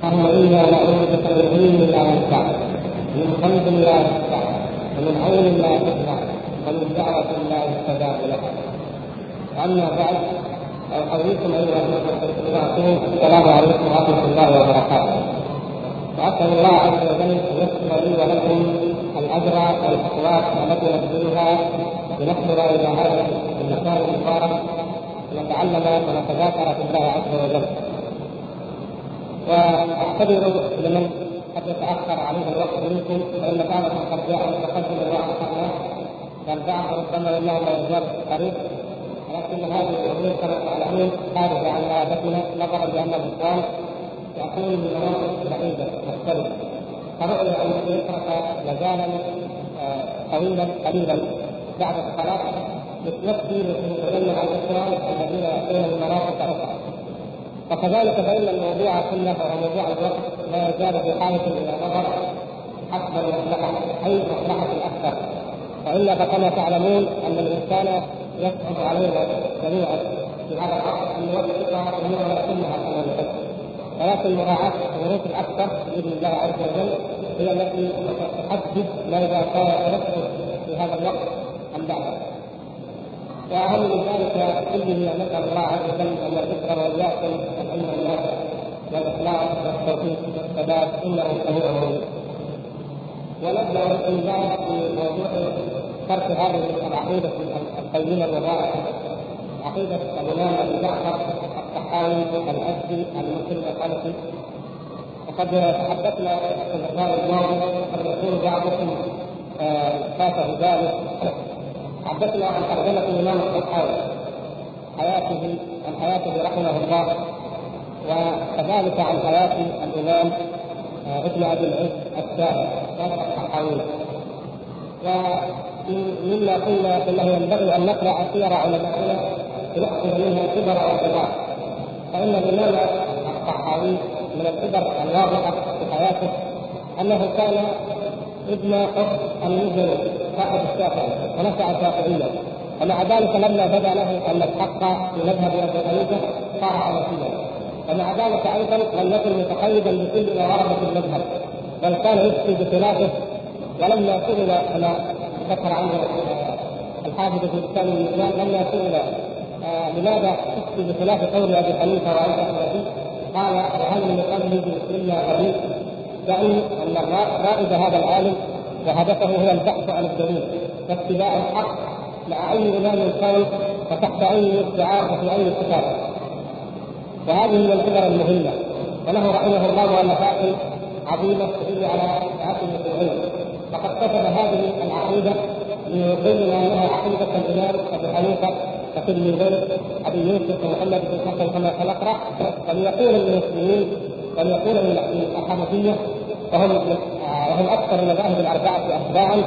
اللهم أنا نعوذ بك من علم لا ينفع من قلب لا يخشع ومن عين لا تخشع ومن دعوة لا يستجاب لها. أما بعد أحييكم أيها الأخوة السلام عليكم ورحمة الله وبركاته. وأسأل الله عز وجل أن يسر لي ولكم الأجر والأخلاق التي نبذلها لنحضر إلى هذا المكان المبارك لنتعلم ونتذاكر في الله عز وجل. واعتذر لمن قد يتأخر عليه الوقت منكم فإن بعضكم قد جاء متقدم واخرنا بل بعض ربما انه لا يزال قريب ولكن هذه الأمور كما تعلمون خارجه عن عادتنا نظرا لأن الاخوان ياتون من مناطق بعيده مختلفه فرؤي أن يترك مجالا آه، طويلا قليلا. بعد الصلاه ويتكلم عن الاخوان الذين ياتون من مناطق أخرى وكذلك فإن الموضوع كله وهو موضوع الوقت لا يزال في حالة إلى نظر حسب المصلحه اي مصلحة الاكثر والا فكما تعلمون أن الإنسان يصعب علينا جميعا في هذا العصر أن نوفق امورنا كلها كما نحب ولكن مراعاه ظروف الأكثر بإذن الله عز وجل هي التي تحدد ماذا كان يحدث في هذا الوقت. وأهم من ذلك كله ان نسال الله عز وجل أن يذكر واياكم العلم النافع والاخلاص والتوفيق والسداد. إنه سميع مجيب. ونبدأ من ذلك موضوع ترك هذه العقيدة القيمه المباركه عقيدة الإمام ابي جعفر الطحاوي الازدي المسلم الحنفي وقد تحدثنا في اللقاء الماضي قد يكون بعضكم آه، فاته ذلك. حدثنا عن ترجمة الإمام الطحاوي حياته عن حياته رحمه الله وكذلك عن حياة الإمام آه، ابن أبي العز شارح الطحاوي ومما قلنا إنه ينبغي أن نقرأ سير علمائنا لنأخذ منها الكبر والكبار فإن الإمام الطحاوي من الكبر الواضحة في حياته أنه كان ابن اخت المزني صاحب الشافعي ونشا شافعيا ومع ذلك لما بدا له أن الحق في مذهب ابي حنيفه صار حنفيا ومع ذلك أيضا لم يكن متقيدا بكل ما ورد في المذهب بل كان يفتي بخلافه. ولما سئل كما ذكر عنه الحافظ في الميزان لما سئل آه لماذا تفتي بخلاف قول أبي حنيفة وانت حنفي قال وهل من قبله إلا غريب. يعني أن رائد هذا العالم وهدفه هو البحث عن الدليل واتباع الحق مع أي امام كان وتحت اي ادعاء وفي اي كتاب وهذه من العبر المهمة. وله رحمه الله مؤلفات عظيمة تدل على عقيدة العلم. فقد كتب هذه العقيدة ليبين انها عقيدة الإمام ابي حنيفة وتلميذيه أبي يوسف ومحمد بن حسن كما سنقرا وليقول للمسلمين وليقول للحنفيه وهم وهم أكثر المذاهب الأربعة اتباعا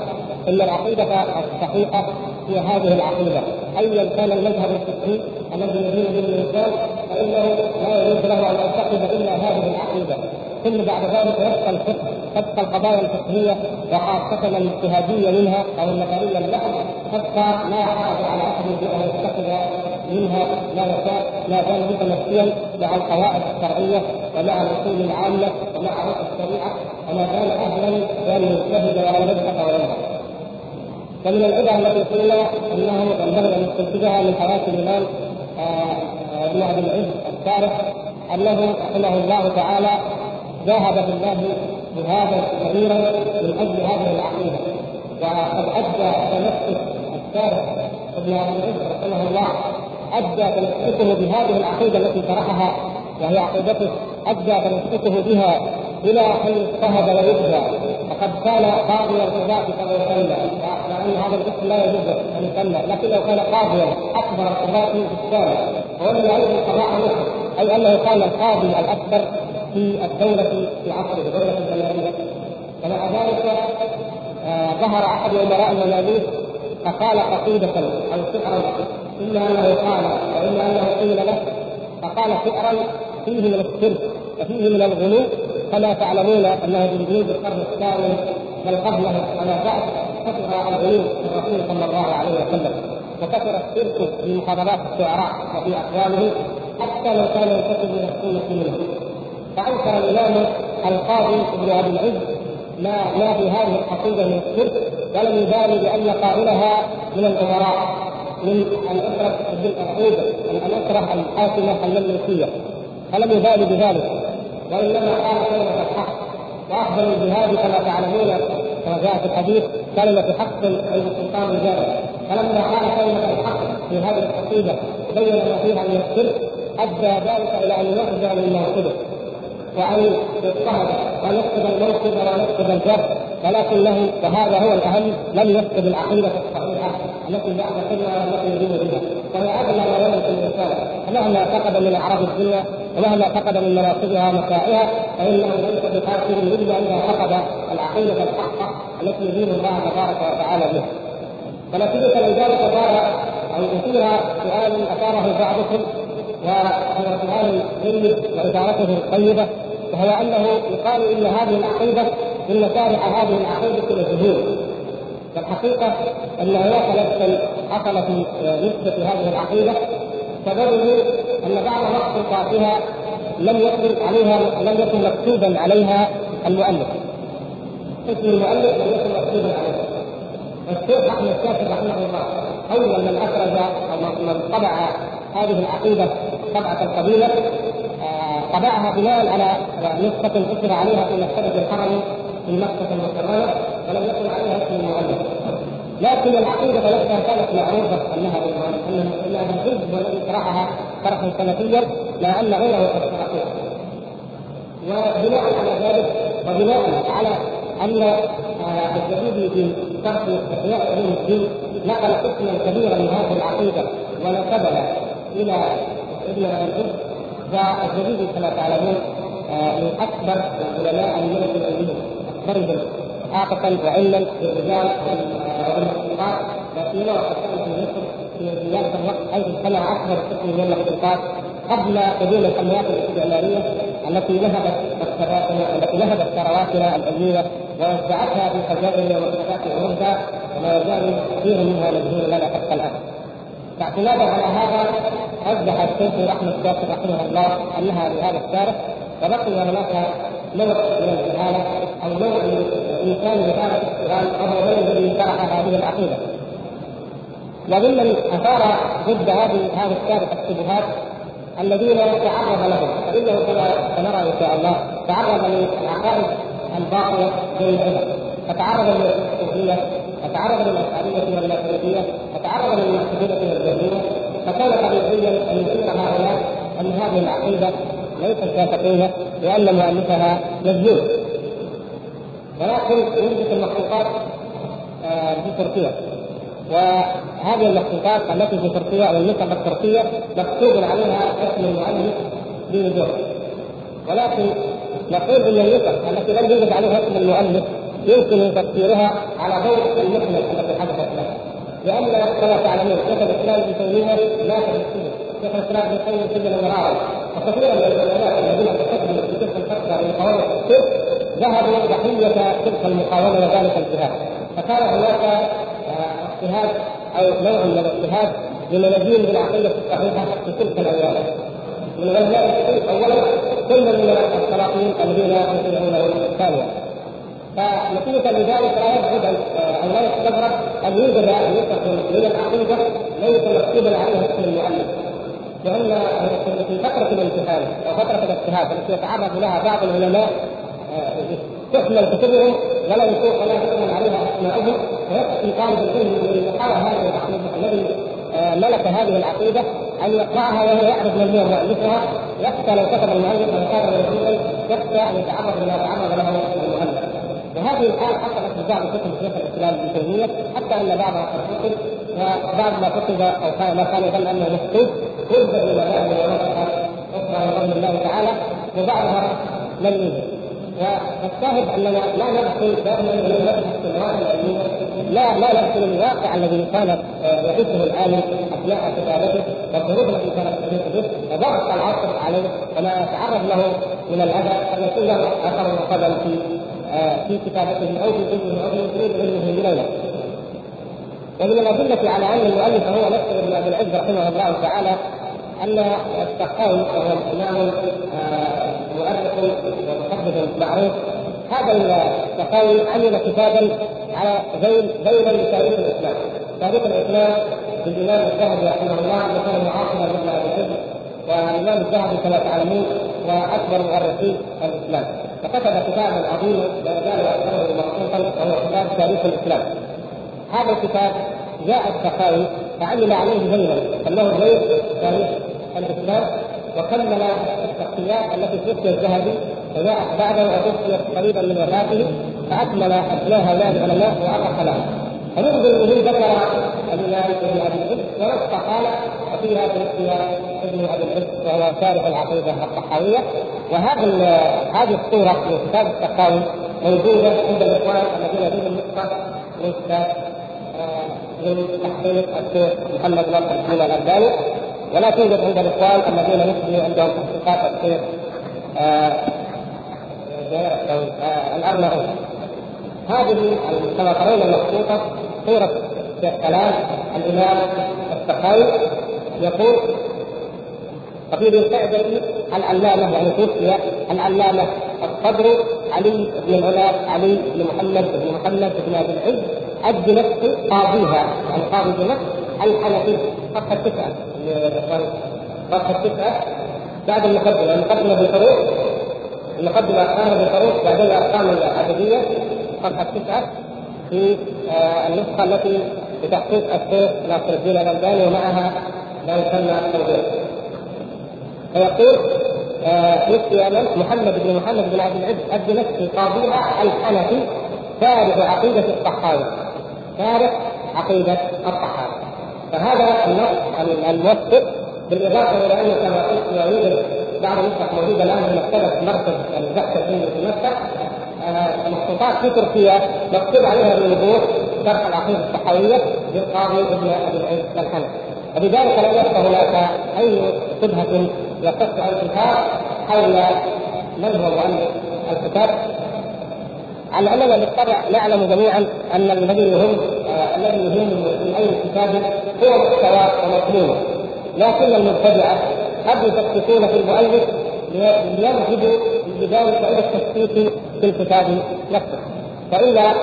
إن العقيدة الصحيحه هي هذه العقيدة. ايا كان المذهب الفقهي الذي يدين به الإنسان فإنه لا يجوز له أن يعتقد إلا هذه العقيدة. ثم بعد ذلك يبقى الفقه تبقى القضايا الفقهية وخاصة الاجتهادية منها أو النظرية المحض تبقى ما يحافظ على أحد بان يتخذ منها ما يشاء ما دام متمثلا مع القواعد الشرعية ومع الأصول العامة ومع روح الشريعة وما كان أهلا بان يجتهد ولا يبحث ولا يبحث فمن العبر التي قلنا انه ينبغي أن نستنتجها من حياه الإمام آه، آه، ابن عبد العز الشارح أنه رحمه الله تعالى جاهد في الله جهادا كبيرا من أجل هذه العقيدة. وقد أدى تمسك الشارح ابن عبد العز رحمه الله أدى تمسكه بهذه العقيدة التي طرحها وهي عقيدته أدى تمسكه بها إلى ان يجتهد ويبدى فقد كان قاضي القضاء كما يسمى مع أن هذا الاسم لا يجوز أن يسمى لكن لو كان قاضيا أكبر القضاء في الإسلام ولم يعرف القضاء مصر أي أنه كان القاضي الأكبر في الدولة في عصره دولة الجماهير ومع ذلك آه ظهر أحد أمراء المماليك فقال قصيدة أو شعرا إما أنه قال وإما أنه قيل له فقال شعرا فيه من الشرك وفيه من الغلو كما تعلمون أنه في جنوب القرن الثاني بل قبله على بعد كثر الغلو في الرسول صلى الله عليه وسلم. وكثر الشرك في مخاطبات الشعراء وفي أقوالهم حتى لو كان ينتسب إلى السنة منه فأنكر الإمام القاضي ابن ابي العز ما ما في هذه القصيدة من الشرك ولم يبالي بأن قائلها من الأمراء من الاسره بالعقيده الاسره الحاكمه المملوكيه فلم يبالي بذلك وإنما قال كلمه الحق. وافضل الجهاد كما تعلمون كما جاء في الحديث كلمة حق السلطان الجاري فلما قال كلمة الحق في هذه القصيدة بين فيها من الشرك أدى ذلك إلى أن يخرج من موقفه وأن يضطهد وأن الموقف وان يفقد الجر ولكنه وهذا هو الأهم. لم يفقد العقيدة الصحيحه التي بعد كلها التي يدين بها وهي اغلى ما يملك الإنسان مهما فقد من اعراض الدنيا ومهما فقد من مناصبها ومتاعها فإنه ليس بخاسر الا اذا فقد العقيدة الحقه التي يدين الله تبارك وتعالى بها. فنتيجة لذلك صار أو اثير سؤال أثاره بعضكم وهو سؤال جيد واثارته طيبة وهو أنه يقال إن هذه العقيدة إن شارع هذه العقيده مجهول والحقيقة أن هناك نفسا حصل في نسبة هذه العقيدة. سببه أن بعض مخطوطاتها لم يكن عليها لم يكن مكتوبا عليها المؤلف. اسم المؤلف لم يكن مكتوبا عليه الشيخ أحمد الشافعي رحمه الله أول من أخرج أو من طبع هذه العقيدة طبعة القبيله آه، طبعها بناء على نسخه اجرى عليها في مكتبة الحرم. في مكة المكرمة ولم يكن عليها اسم المؤلف لكن العقيدة نفسها كانت معروفة أنها انها بالحزب والذي شرحها شرحا سلفيا لا ان غيره قد شرحوها وبناء على ذلك وبناء على أن الجديد في شرح استحياء علوم الدين نقل قسما كبيرا من هذه العقيدة ونسبها إلى ابن الجد فالجديد كما تعلمون آه، من أكبر العلماء المنزل اكبرهم عاطفا وعلما بالرجال والمخلوقات لا سيما وقد مصر في ذلك الوقت حيث اجتمع أكبر قسم من المخلوقات قبل قدوم الحملات الاستعماريه التي نهبت مكتباتنا التي نهبت ثرواتنا العلميه ووزعتها في خزائن ومكتبات أوروبا وما يزال كثير منها مجهول لنا حتى الآن. فاعتمادا على هذا رجح الشيخ رحمة الله رحمه الله أنها بهذا التاريخ وبقي هناك نوع من الجهالة أو نوع الانسان وهو من الذي شرح هذه العقيده. وممن اثار ضد هذه هذا التاريخ الشبهات الذين تعرض لهم فانه كما سنرى أن شاء الله تعرض للعقائد الباطله بين العلم فتعرض للصوفيه فتعرض للاشعريه والماتريديه فتعرض للمعتزله والجهميه فكان طبيعيا ان يثير هؤلاء ان هذه العقيدة ليست شافعيه لأن مؤلفها مجنون ولكن يوجد المخلوقات آه، تركيا وهذه المخطوطات التي في تركيا أو النسخ التركيه مكتوب عليها اسم المؤلف بوضوح ولكن نقول إن النسخ التي لم يوجد عليها اسم المؤلف يمكن تفسيرها على ضوء المحنه التي حدثت له لأن كما تعلمون شيخ الإسلام ابن تيمية مات بالسجن شيخ الإسلام ابن القيم سجن مرارا وكثيرا من العلماء الذين تقدموا في تلك الفترة لمقاومه الشرك ذهبوا ضحيه تلك المقاومه وذلك الجهاد فكان هناك اجتهاد أو نوع من الاجتهاد لمنازل بالعقيده الصحيحة في تلك الأيام. من علماء الحديث أولا ثم من السلاطين الذين يطيعونه ثانيا فنتيجه لذلك لا يبعد أو لا يستغرب أن يوجد نسخ من العقيده ليس مكتوبا عليها اسم المؤلف. لأن في فترة الامتحان أو فترة الاجتهاد التي يتعرض لها بعض العلماء تحمل كتبهم ولا يكون ولا يكون عليها اسماءهم ويكفي طالب العلم الذي يقرا هذه العقيدة الذي آه، ملك هذه العقيدة أن يقرأها وهو يعرف من هو مؤلفها يخشى لو كتب المؤلف كان موجودا يخشى أن يتعرض لما تعرض له المؤلف. وهذه الحال حصلت في بعض كتب شيخ الإسلام ابن تيمية حتى أن بعضها قد كتب وبعض ما كتب أو ما كان يظن أنه مكتوب كتب إلى بعض ونسخ أخرى بفضل الله تعالى وبعضها لم يوجد والشاهد اننا لا ندخل دائما إلى مبحث السماوات العلميه لا لا ندخل الواقع الذي كان آه، يعيشه العالم اثناء كتابته والظروف التي كانت تحيط به وضغط العصر عليه وما يتعرض له من الاذى أن يكون له أثر وقدم في آه، في كتابته أو في علمه أو في تدريب علمه بليله. ومن الأدلة على أن المؤلف هو نفسه ابن أبي العز رحمه الله تعالى أن السقاوي وهو امام آه، مؤرخ معروف هذا السخاوي عمل كتابا على ذيل ذيلا لتاريخ الإسلام. تاريخ الإسلام للامام الذهبي رحمه الله الذي كان معاصرا لابن أبي حزب والإمام الذهبي كما تعلمون وأكبر مؤرخي الإسلام. فكتب كتابا عظيما لا يزال اكثره مخصوصا وهو كتاب تاريخ الإسلام. هذا الكتاب جاء السخاوي فعمل عليه ذيلا أنه ذيل تاريخ الإسلام وكمل الشخصيات التي توفي الذهبي وجاءت بعده وتوفيت قريبا من وفاته فأكمل ابناء هؤلاء العلماء وعرف لهم فننظر به ذكر الامام ابن أبي العز ونص قال وفيها توفي ابن أبي العز وهو شارح العقيدة الطحاويه وهذا هذه الصورة من كتاب السقاوي موجودة عند الإخوان الذين لديهم نسخه من كتاب من تحقيق الشيخ محمد ناصر الدين الألباني. ولا توجد عند الإخوان الذين يثبت عندهم تحقيقات الشيخ الارناؤوط هذه كما ترون المخطوطة صوره كلام الإمام السخاوي يقول وفي بالفعل العلامة يعني توفي العلامة الصدر علي بن العلا علي بن محمد بن محمد بن ابي العز الدمشقي قاضيها يعني قاضي دمشق الحنفي صفحة تسعة. صفحة تسعة. بعد المقدمة المقدمة بالحروف المقدمه ارقام بالحروف بعدين الأرقام العددية صفحة تسعة في آه النسخة التي بتحقيق الشيخ ناصر الدين الألباني ومعها ما يسمى التوضيح. فيقول يفتي آه محمد بن محمد بن عبد العز الدمشقي قاضيها الحنفي تارك عقيدة الطحاوي تارك عقيدة الطحاوي فهذا النص الموثق بالإضافة إلى انه كما قلت بعض النسخ موجوده الآن في مكتبة مركز البحث العلمي في مكة. آه، مخطوطات في تركيا مكتوب عليها بوضوح شرح العقيدة الصحوية للقاضي ابن أبي العز الحنفي. وبذلك لا يبقى هناك أي شبهة يصح الكتاب حول من هو مؤلف الكتاب. على أننا بالطبع نعلم جميعا أن الذي يهم آه الذي يهم من اي كتاب هو محتوى ومضمونه لكن المبتدعه قد يشككون في المؤلف ليذهبوا بذلك إلى التشكيك في الكتاب نفسه فإذا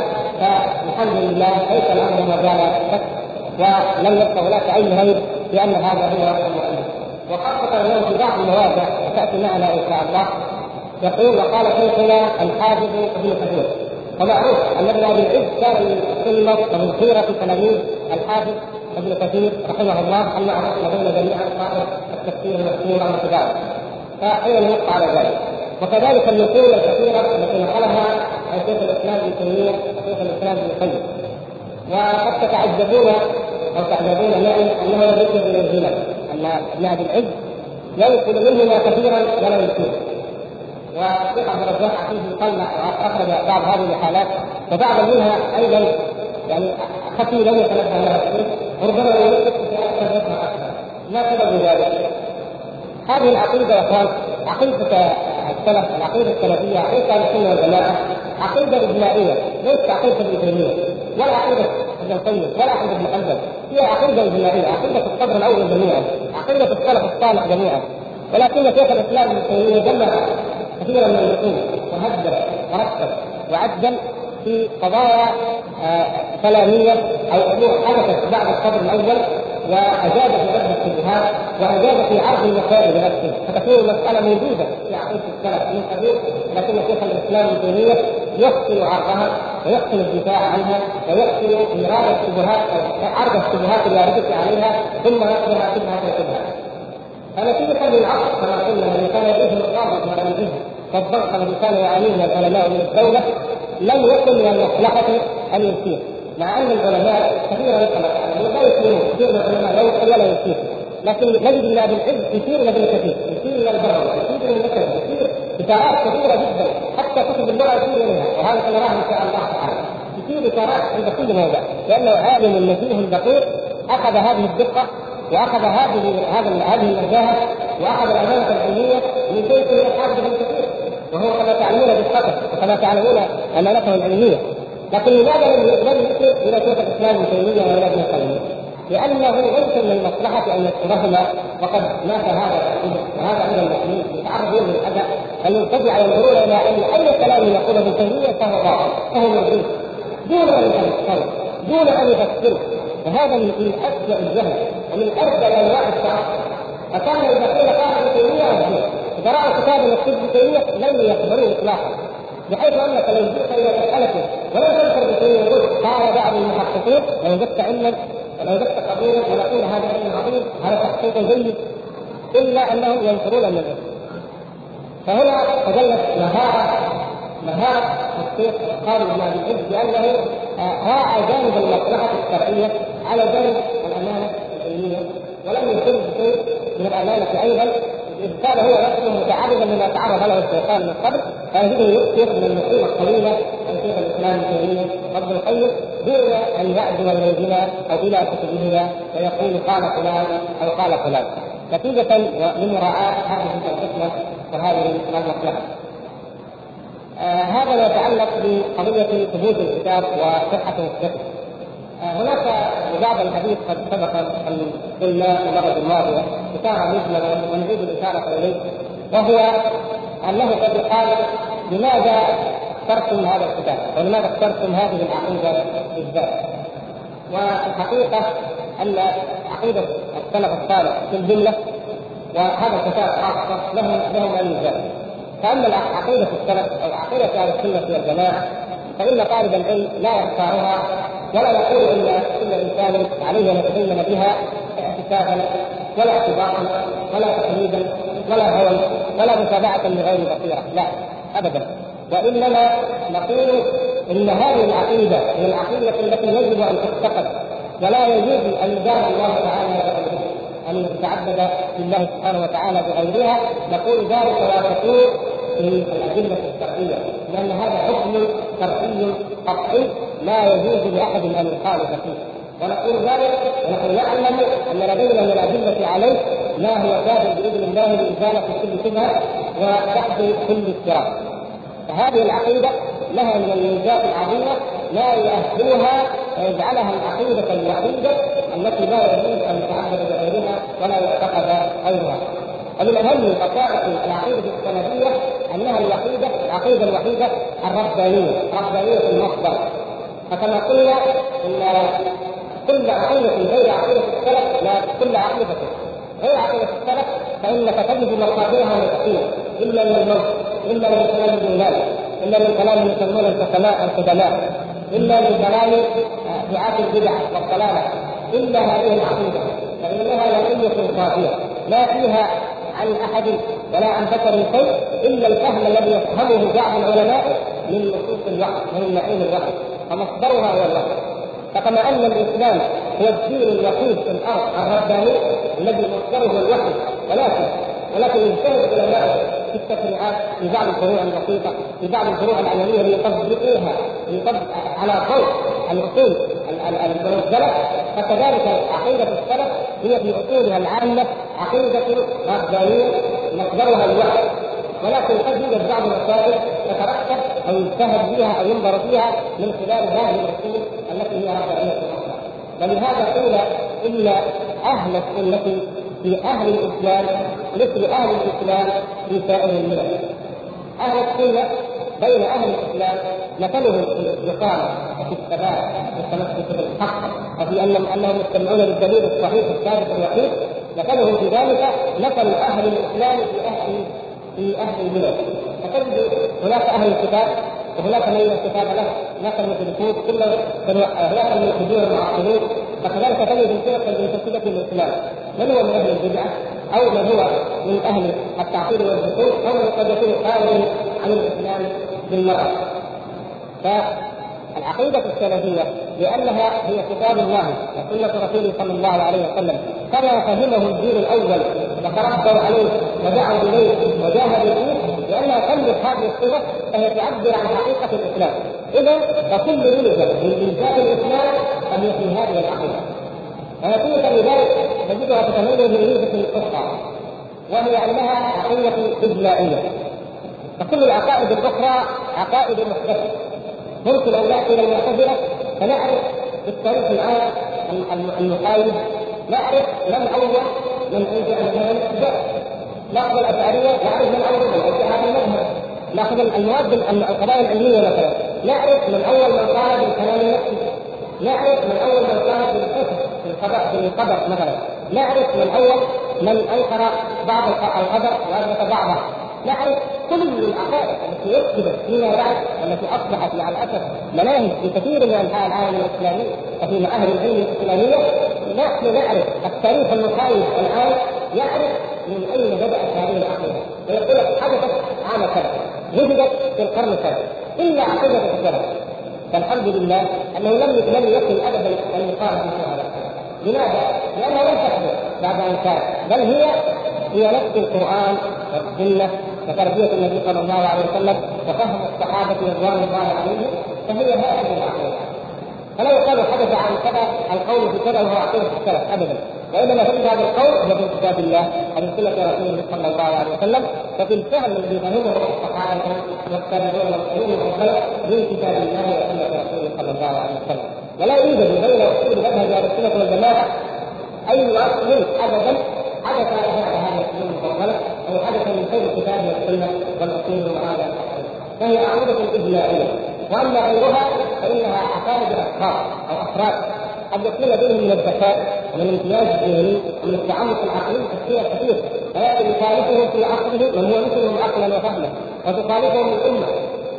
فالحمد لله ليس الأمر ما زال ولم يبقى هناك أي ريب بان هذا هو المؤلف. وخاصة انه في بعض المواضع وتاتي معنا إن شاء الله. يقول وقال شيخنا الحافظ ابن كثير ومعروف أن ابن أبي العز كان من سنه ومن خيره تلاميذ الحافظ ابن كثير رحمه الله المعروف لدينا جميعا صاحب التفسير المشهور عن كتابه فحين نقطع على ذلك. وكذلك النقول الكثيرة التي نقلها شيخ الإسلام ابن تيمية وشيخ الإسلام ابن القيم. وقد تتعجبون أو تعجبون معي أنه يكن من الهمم ان ابن أبي العز ينقل منهما كثيرا ولا يكون والشيخ عبد الرزاق فيه طلع واخرج بعض هذه الحالات. وبعض منها أيضا يعني خفي لم يتنبه لها كثير ربما يمسك في أكثر ما سبب ذلك؟ هذه العقيدة يا اخوان عقيدة السلف العقيده السلفية عقيدة أهل السنة والجماعة عقيدة اجماعيه ليست عقيدة تيمية ولا عقيدة ابن القيم ولا عقيدة ابن حنبل هي عقيدة إجماعية عقيدة الصدر الأول جميعا عقيدة السلف الصالح جميعا ولكن شيخ الإسلام ابن تيمية جمع كثيرا من النصوص وهدد ورتب وعدل في قضايا كلاميه أو امور حدثت بعد الصدر الأول واجاد في رد الشبهات واجاد في عرض المسائل بنفسه. فتكون المسألة موجودة. في عقيده السلف من قبيل لكن شيخ الإسلام ابن تيمية يحسن عرضها ويحسن الدفاع عنها ويحسن إيراد الشبهات عرض الشبهات الواردة عليها ثم يقبلها شبهه شبهه فنتيجة للعصر كما قلنا الذي كان يعيشه القاضي ولا يعيشه والضغط الذي كان يعانيه العلماء من الدولة لم يكن من المصلحة أن يسير. مع أن العلماء كثيرا تعلمون لا يسيرون كثير من العلماء لا يسير ولا يسير لكن نجد من ابن العز يسير إلى ابن كثير يسير إلى البر يسير إلى النكد يسير اشارات كثيرة جدا حتى كتب اللغة يسير اليها وهذا سنراه إن شاء الله تعالى. يسير اشارات عند كل موضع لأنه عالم نزيه دقيق أخذ هذه الدقة وأخذ هذه هذا هذه النزاهه وأخذ الأمانة العلمية من شيخه الحافظ ابن كثير وهو كما تعلمون بالخطر وكما تعلمون أمانته العلمية. لكن لماذا لم يصل إلى شيخ الإسلام ابن تيمية ولا ابن القيم؟ لأنه ليس من المصلحه أن يذكرهما وقد مات هذا وهذا أيضا المسلمين. يتعرضون للاذى أن يبتدع ينظرون إلى أن أي كلام يقوله ابن تيمية فهو باطل فهو مردود دون أن يتذكره دون أن يفسره. وهذا من اسوء الجهل ومن ارجى أنواع الشرع فكان إذا قيل قال ابن تيمية إذا رأوا كتابا يكتب ابن تيمية لم يقبلوه اطلاقا. بحيث انك لو جئت إلى مسالته ولم تذكر ابن تيميه قال بعض المحققين لو وجدت علما ولو وجدت قبيلا ونقول هذا علم عظيم هذا تحقيق جيد إلا أنهم ينكرون من العلم فهنا تجلت مهارة مهارة الشيخ خالد بن أبي العز بأنه راعى جانب المصلحة الشرعية على جانب الأمانة العلميه ولم يكن شيء من الأمانة أيضا إذ كان هو نفسه متعرضا لما تعرض له الشيطان من قبل من النصوص الطويله عن الإسلام ابن تيمية وابن القيم دون أن يعدل اليهما أو إلى كتبهما فيقول قال فلان أو قال فلان نتيجة لمراعاه هذه الحكمه وهذه المصلحه. هذا ما يتعلق بقضية ثبوت الكتاب وصحة نسبته. آه هناك بعض الحديث قد سبق أن قلنا المرة الماضية اشاره مجمله ونريد الإشارة إليه وهو أنه قد يقال لماذا اخترتم هذا الكتاب؟ ولماذا اخترتم هذه العقيدة بالذات؟ والحقيقة أن عقيدة السلف الصالح في الجملة وهذا الكتاب خاصه لهم لهم الميزان فأما عقيده السلف أو عقيدة أهل السنة والجماعة فإن طالب العلم لا يختارها ولا يقول إن كل إنسان عليه ان يتدين بها اعتكافا ولا اعتباطا ولا تقليدا. ولا هوى ولا متابعة لغير بصيرة. لا ابدا. وإنما نقول إن هذه العقيدة هي العقيدة التي يجب أن تعتقد ولا يجوز أن يجاب الله تعالى أن يتعبد لله سبحانه وتعالى بغيرها. نقول ذلك واثقين في الأدلة الشرعية. لأن هذا حكم شرعي قطعي لا يجوز لأحد أن يخالف فيه. ونقول ذلك ونحن نعلم أن لدينا من الأدلة عليه ما هو كافر بإذن الله لازاله كل شبهه وكحد كل افتراء فهذه العقيدة لها من الميزات العظيمة ما يؤهلها ويجعلها العقيدة الوحيدة التي لا يجوز أن يتعبد بغيرها ولا يعتقد غيرها. ومن اهم خصائص العقيدة السلفيه أنها الوحيدة العقيدة الوحيدة الربانية ربانيه المصدر فكما قلنا إن كل عقيدة غير عقيدة السلف لا كل عقيدة غير عقيدة السلف فإنك تجد مصادرها مكتوبه إلا من الموت إلا من كلام الولاد إلا من كلام يسمون الحكماء القدماء إلا من كلام دعاة البدع والضلالة. إلا هذه العقيدة. فانها يقية صافيه لا فيها عن أحد ولا عن بشر شيء إلا الفهم الذي يفهمه بعض العلماء من نصوص الوحي ومن معين الوحي فمصدرها هو الوحي فكما أن الإسلام هو الدين الوحيد في الأرض الرباني الذي مصدره الوحي. ولكن ولكن يجتهد العلماء في التشريعات في بعض الفروع البسيطه في بعض الفروع العملية ليطبقوها ليطبق على ضوء الأصول المنزلة. فكذلك عقيدة السلف هي في أصولها العامة عقيدة ربانية مصدرها الوحي. ولكن قد يوجد بعض المسائل تترتب أو يجتهد فيها أو ينظر فيها من خلال هذه الاصول التي هي ربانيه ولهذا قيل إن أهل السنة في أهل الإسلام مثل أهل الإسلام في سائر الملل. أهل السنة بين أهل الإسلام مثلهم في الاستقامه وفي الثبات والتمسك بالحق. وفي انهم أنهم يستمعون للدليل الصحيح الثابت الوحيد. مثلهم في ذلك مثل أهل الإسلام في أهل في أهل الملل فتجد هناك أهل الكتاب وهناك من لا كتاب له هناك المشركين كل هناك الملحدين المعطلين فكذلك تجد الفرق المنتسبه للاسلام من هو من أهل البدعة؟ أو من هو من أهل التعطيل والدخول أو من قد يكون خارجا عن الإسلام بالمرة فالعقيدة السلفية لأنها هي كتاب الله وسنة رسوله صلى الله عليه وسلم. كما فهمه الدين الأول وتربوا عليه ودعوا إليه وجاهدوا فيه لأنها تملك هذه الصفة فهي تعبر عن حقيقة الإسلام. إذا فكل ملزم من إنجاز الإسلام فهي في هذه العقيدة. ونتيجة لذلك تجدها تتميز بميزة أخرى وهي أنها عقيدة إجماعية. فكل العقائد الأخرى عقائد محدثة ممكن أن نأتي إلى المعتزلة فنعرف بالتاريخ العام المقايد نعرف من أول من انشا مثلا الابتداء ناخذ الاشعريه نعرف من أول من انشا هذا المذهب ناخذ المواد القضايا العلمية مثلا. نعرف من أول من قال بالكلام النفسي. نعرف من أول من قال بالحكم في القدر في القدر مثلا نعرف من أول من أنكر بعض القدر وأثبت بعضه. نعرف كل العقائد التي اكتبت فيما بعد والتي أصبحت مع الأسف مناهج في كثير من انحاء العالم الإسلامي وفي معاهد العلم الإسلامية. نحن نعرف التاريخ المقايد الآن يعرف من أين بدأت هذه العقيدة. ويقول لك حدثت عام كذا وجدت في القرن كذا إلا عقيدة السلف فالحمد لله أنه لم لم يكن ابدا ان يقال في هذا لماذا؟ لانها لم تحدث بعد أن كانت. بل هي هي نفس القرآن والسنة وتربية النبي صلى الله عليه وسلم وفهم الصحابة رضوان الله عليهم فهي هذه العقيدة. فلا يقال حدث عن كذا القول في كذا وهو عقيده السلف ابدا. وإنما تجد هذا القول هو في كتاب الله عن سنه رسوله صلى الله عليه وسلم ففي الفهم الذي فهمه الصحابة والتابعون والقرون والخلق من كتاب الله وسنة رسوله صلى الله عليه وسلم. ولا يوجد بين أصول مذهب أهل السنة والجماعة اي اصل ابدا حدث بعد هذا السنة المفضله أو حدث من خير الكتاب والسنة والأصول وهذا. فهي أعمدة اجماعيه وأما غيرها فإنها عقائد اشخاص أو أفراد. قد يكون لديهم من الذكاء ومن الامتياز الذهني ومن التعمق العقلي تفسير كثير فيأتي يخالفه في عقله من هو مثلهم عقلا وفهما وتخالفهم الامه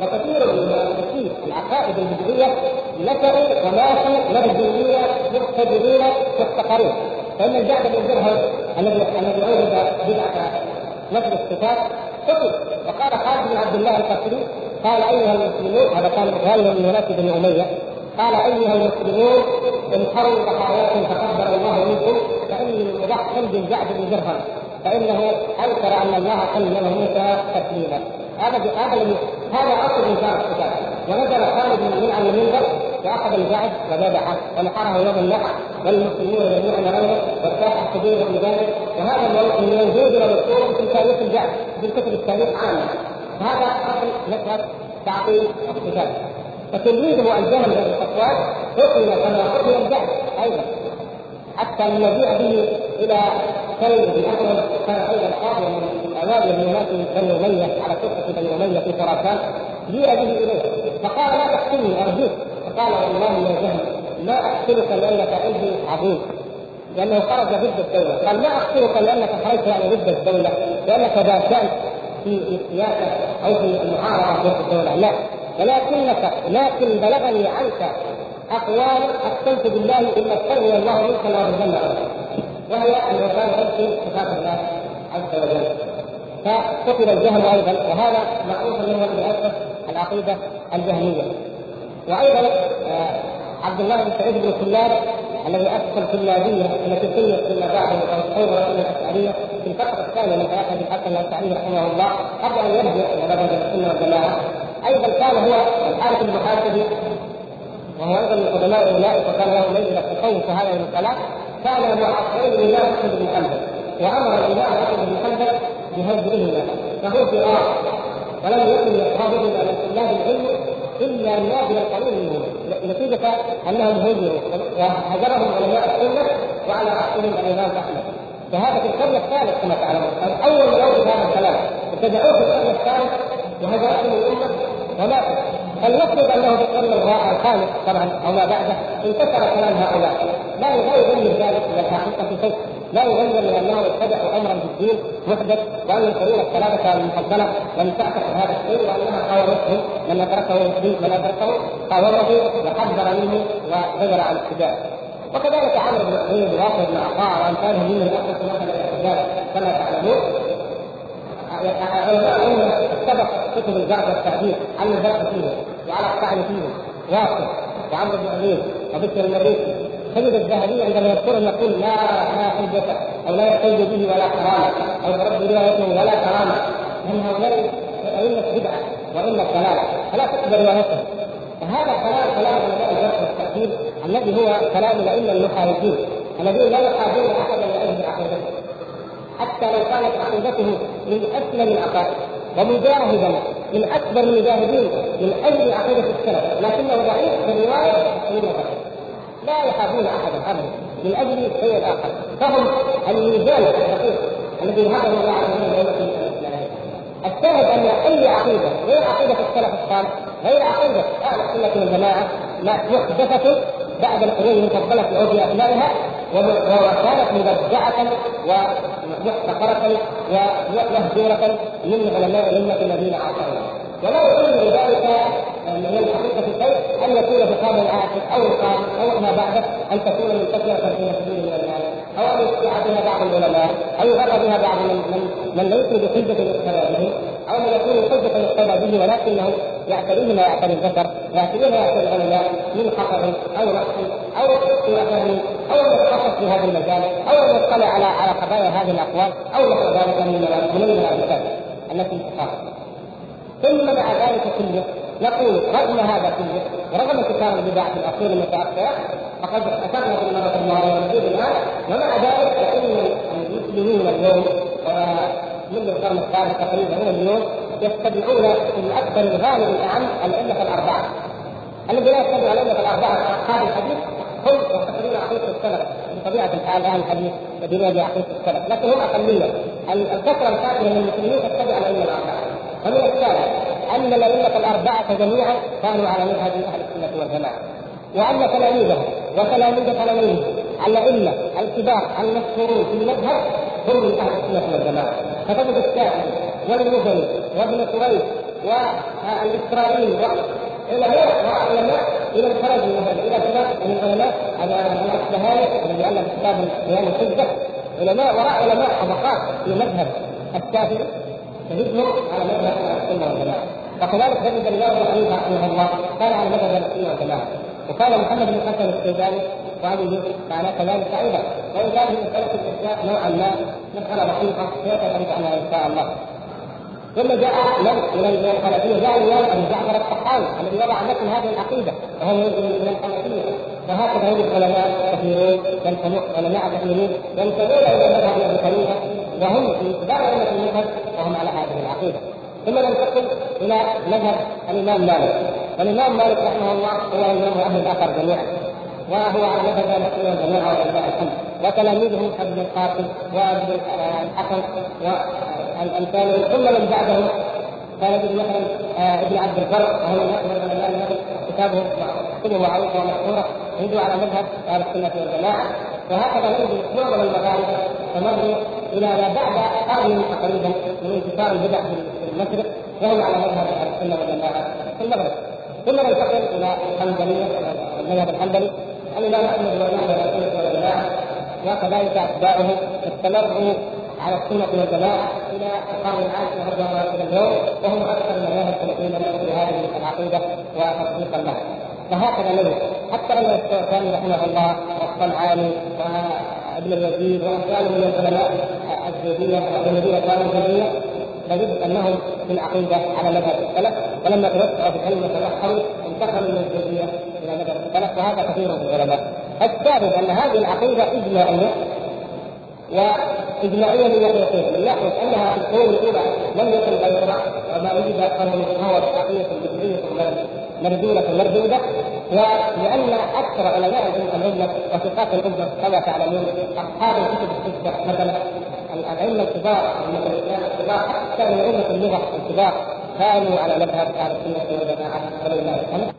وكثير من المؤسسين العقائد البدعيه نشروا وماتوا مرجويين مقتدرين محتقرين فإن الجعد بن درهم الذي الذي اوجد بدعه نشر الصفات قتل وقال خالد بن عبد الله القصري قال أيها المسلمون هذا كان غالبا من ولاة بن أمية قال أيها المسلمون انحروا ضحاياكم تقبل الله منكم فإني مضحكم بالجعد بن درهم فإنه أنكر أن الله كلم موسى تكليما هذا هذا هذا أصل إنكار الصفات ونزل خالد من على المنبر وأخذ الجعد وذبحه ونحره يوم النحر والمسلمون جميعا رونه وارتاح في ذلك. وهذا الموجود والمذكور في تاريخ الجعد في كتب التاريخ عامة. هذا أصل نشر تعطيل الصفات فتلميذه الجهل بن صفوان قتل كما قتل الجهل أيضا. حتى لما جيء به إلى كلب بن احمد كان أيضا قاضيا من اوائل من بني أمية على سلطه بني أمية في خراسان جيء به إليه. فقال لا تقتلني ارجوك فقال والله يا جهل ما اقتلك لأنك عندي عظيم لأنه خرج ضد الدولة. قال ما اقتلك لأنك خرجت يعني ضد الدولة لأنك شان في السياسة أو في المعارضة ضد الدولة. لا. ولكنك لكن بلغني عنك أقوال أقسمت بالله إن استغني الله منك لا ارجل وهي كان يذكر صفات الله عز وجل. فقتل الجهل أيضا وهذا معروف انه من العقيدة الجهمية. وأيضا آه، عبد الله بن سعيد بن كلاب الذي اسس الكلابيه التي سميت فيما بعد تطورت إلى الاشعريه في الفترة الثانية من حياه أبي الحسن الاشعري رحمه الله قبل أن إلى مذهب السنة والجماعة أيضا كان هو الحارث المحاسبي وهو أيضا من قدماء اولئك وكان له منزله تصوف هذا المسألة. كان معاصرين لله احمد بن حنبل وأمر الامام احمد بن حنبل بهجرهما فهو في غار ولم يكن يقربه إلى طلاب العلم الا نادر القليل منهم نتيجه انهم هجروا وهجرهم علماء السنة وعلى راسهم الامام أحمد. فهذا في القرن الثالث كما تعلمون اول من اوجد هذا الكلام. ابتدعوه في القرن الثالث وهجرتهم الأمة. وماتوا فلنفرض أنه في القرن الخامس طبعا أو ما بعده انتشر كلام هؤلاء. لا يغير ذلك إلى الحقيقة شيء لا يغير من أنه ابتدعوا أمرا في الدين محدث وان القرون الثلاثة المفضله لم تعتقد هذا الشيء وانها قاومته من أدركه مسلم من أدركه قاومه وحذر منه وزجر عن الاتباع وكذلك عمرو بن عبيد واصل بن عطاء وامثالهم من الاسس مثلا الاعتزال كما تعلمون. سبق كتب الجرح والتعديل على الجرح فيه وعلى الطعن فيه واصل وعمرو بن عبيد وبكر المريسي تجد الذهبي عندما يذكرهم يقول لا لا حجة أو لا يحتج به ولا كرامة أو ترد روايته ولا كرامة. لأن هؤلاء أئمة بدعة وإما ضلالة فلا تقبل روايته فهذا كلام كلام علماء الجرح والتعديل الذي هو كلام الأئمة المخالفين الذين لا يحاجون أحدا لأجل عقيدته حتى لو كانت عقيدته من أسلم العقائد ومجاهدا من أكبر المجاهدين من أجل عقيده السلف لكنه ضعيف في الرواية من لا يخافون أحدا ابدا. من أجل شيء آخر. فهم الميزان الدقيق الذي هذا الله عز وجل الإسلامية. الشاهد أن أي عقيدة غير عقيدة السلف الصالح غير عقيدة أهل السنة والجماعة محدثة بعد القرون المفضله في عود أبنائها وكانت مبدعة ومحتقرة ومهجورة من علماء الامه الذين عاصروها ولا يؤمن ذلك من الحقيقة شيء أن يكون في قام العاشر أو القام أو ما بعده أن تكون منتشره في سبيل من الناس أو أن يشيع بها بعض العلماء أو يغرى بها بعض من من, من ليسوا بحجه يقتدى به أو من يكون حجة يقتدى به ولكنه يعتريه ما يعتري البشر يعتريه ما يعتري العلماء من خطر أو نقص أو سوء فهم أو ان يتخصص في هذا المجال أو ان يطلع على على قضايا هذه الأقوال أو نحو ذلك من من المنافسات التي تقام ثم مع ذلك كله نقول رغم هذا كله ورغم كتاب البدع في الأصول المتاخره فقد اثرنا في المره الماضيه ونزيد الان ومع ذلك فإن المسلمين اليوم منذ القرن الثالث تقريبا إلى اليوم يتبعون في أكثر الغالب الأعم الأئمة الأربعة. الذي لا يتبع الأئمة الأربعة أصحاب الحديث هم يعتقدون عقيده السلف بطبيعه الحال أهل الحديث يدينون بعقيده السلف لكن هم اقليه الكثره الكافيه من المسلمين تتبع الأئمة الأربعة. ومن الثالث أن الأئمة الأربعة جميعا كانوا على مذهب أهل السنة والجماعة. وأن تلاميذهم وتلاميذ تلاميذهم الأئمة الكبار المشهورون في المذهب هم من أهل السنة والجماعة. فتجد الشافعي والمزني وابن قريش والإسرائيلي علماء وعلماء إلى الخرج من إلى كبار من العلماء الاصبهاني الذي الف كتاب بيان الحجه علماء وراء علماء طبقات في مذهب الشافعي. تجدهم على مذهب السنة والجماعة. وكذلك تجد الامام رحمه الله كان على مذهب السنة والجماعة. وكان محمد بن حسن الشيباني وابي يوسف كان كذلك أيضا وإن كان في مساله الأشياء نوعا ما مساله بسيطه سيتحدث عنها إن شاء الله. ثم جاء من من الحنفيه جاء الإمام أبو جعفر الطحاوي الذي وضع مثل هذه العقيدة وهو من الحنفيه وهكذا يوجد علماء كثيرون ينتمون علماء كثيرين ينتمون إلى مذهب ابي حنيفه وهم من كبار ائمه المذهب وهم على هذه العقيدة. ثم ننتقل إلى مذهب الإمام مالك. والامام مالك رحمه الله هو إمام أهل الاثر جميعا. وهو على مذهب أهل والجماعه ولله الحمد وتلاميذه ابن القاسم وابن الحسن والامثال ثم من بعدهم ابن مثلا آه، ابن عبد البر. وهو من العلماء كتابه كتبه معروفة ومشهورة. يدعو على مذهب أهل السنة والجماعة. وهكذا نجد معظم المغاربة تمروا إلى ما بعد قرن تقريبا من انتشار البدع في المشرق وهم على مذهب أهل السنة والجماعة. في المغرب ثم ننتقل إلى الحنبليه المذهب الحنبلي. الامام احمد والامام أهل السنة والجماعة. وكذلك اتباعه استمروا على السنة والجماعة إلى القرن العاشر رضي الله اليوم وهم أكثر المذاهب التي في هذه العقيدة وتطبيقا لها فهكذا نجد حتى ان الشيخان رحمه الله والصنعاني وابن الوزير وامثاله من العلماء الزيديه الذين كانوا زيديه نجد أنهم في العقيدة على مذهب السلف ولما توسعوا في العلم وتبحروا انتقلوا من الزيديه إلى مذهب السلف وهذا كثير في العلماء. الثالث أن هذه العقيدة إجماعية وإجماعية من ناحيتين، من ناحية أنها في القرون الأولى لم يكن غيرها وما وجد فهو عقيده بدعيه مردودة مردودة ولأن أكثر علماء الأمة وثقات الأمة كما تعلمون أصحاب الكتب الستة مثلا الأئمة الكبار الكبار حتى من أمة اللغة الكبار كانوا على مذهب أهل السنة والجماعة ولله الحمد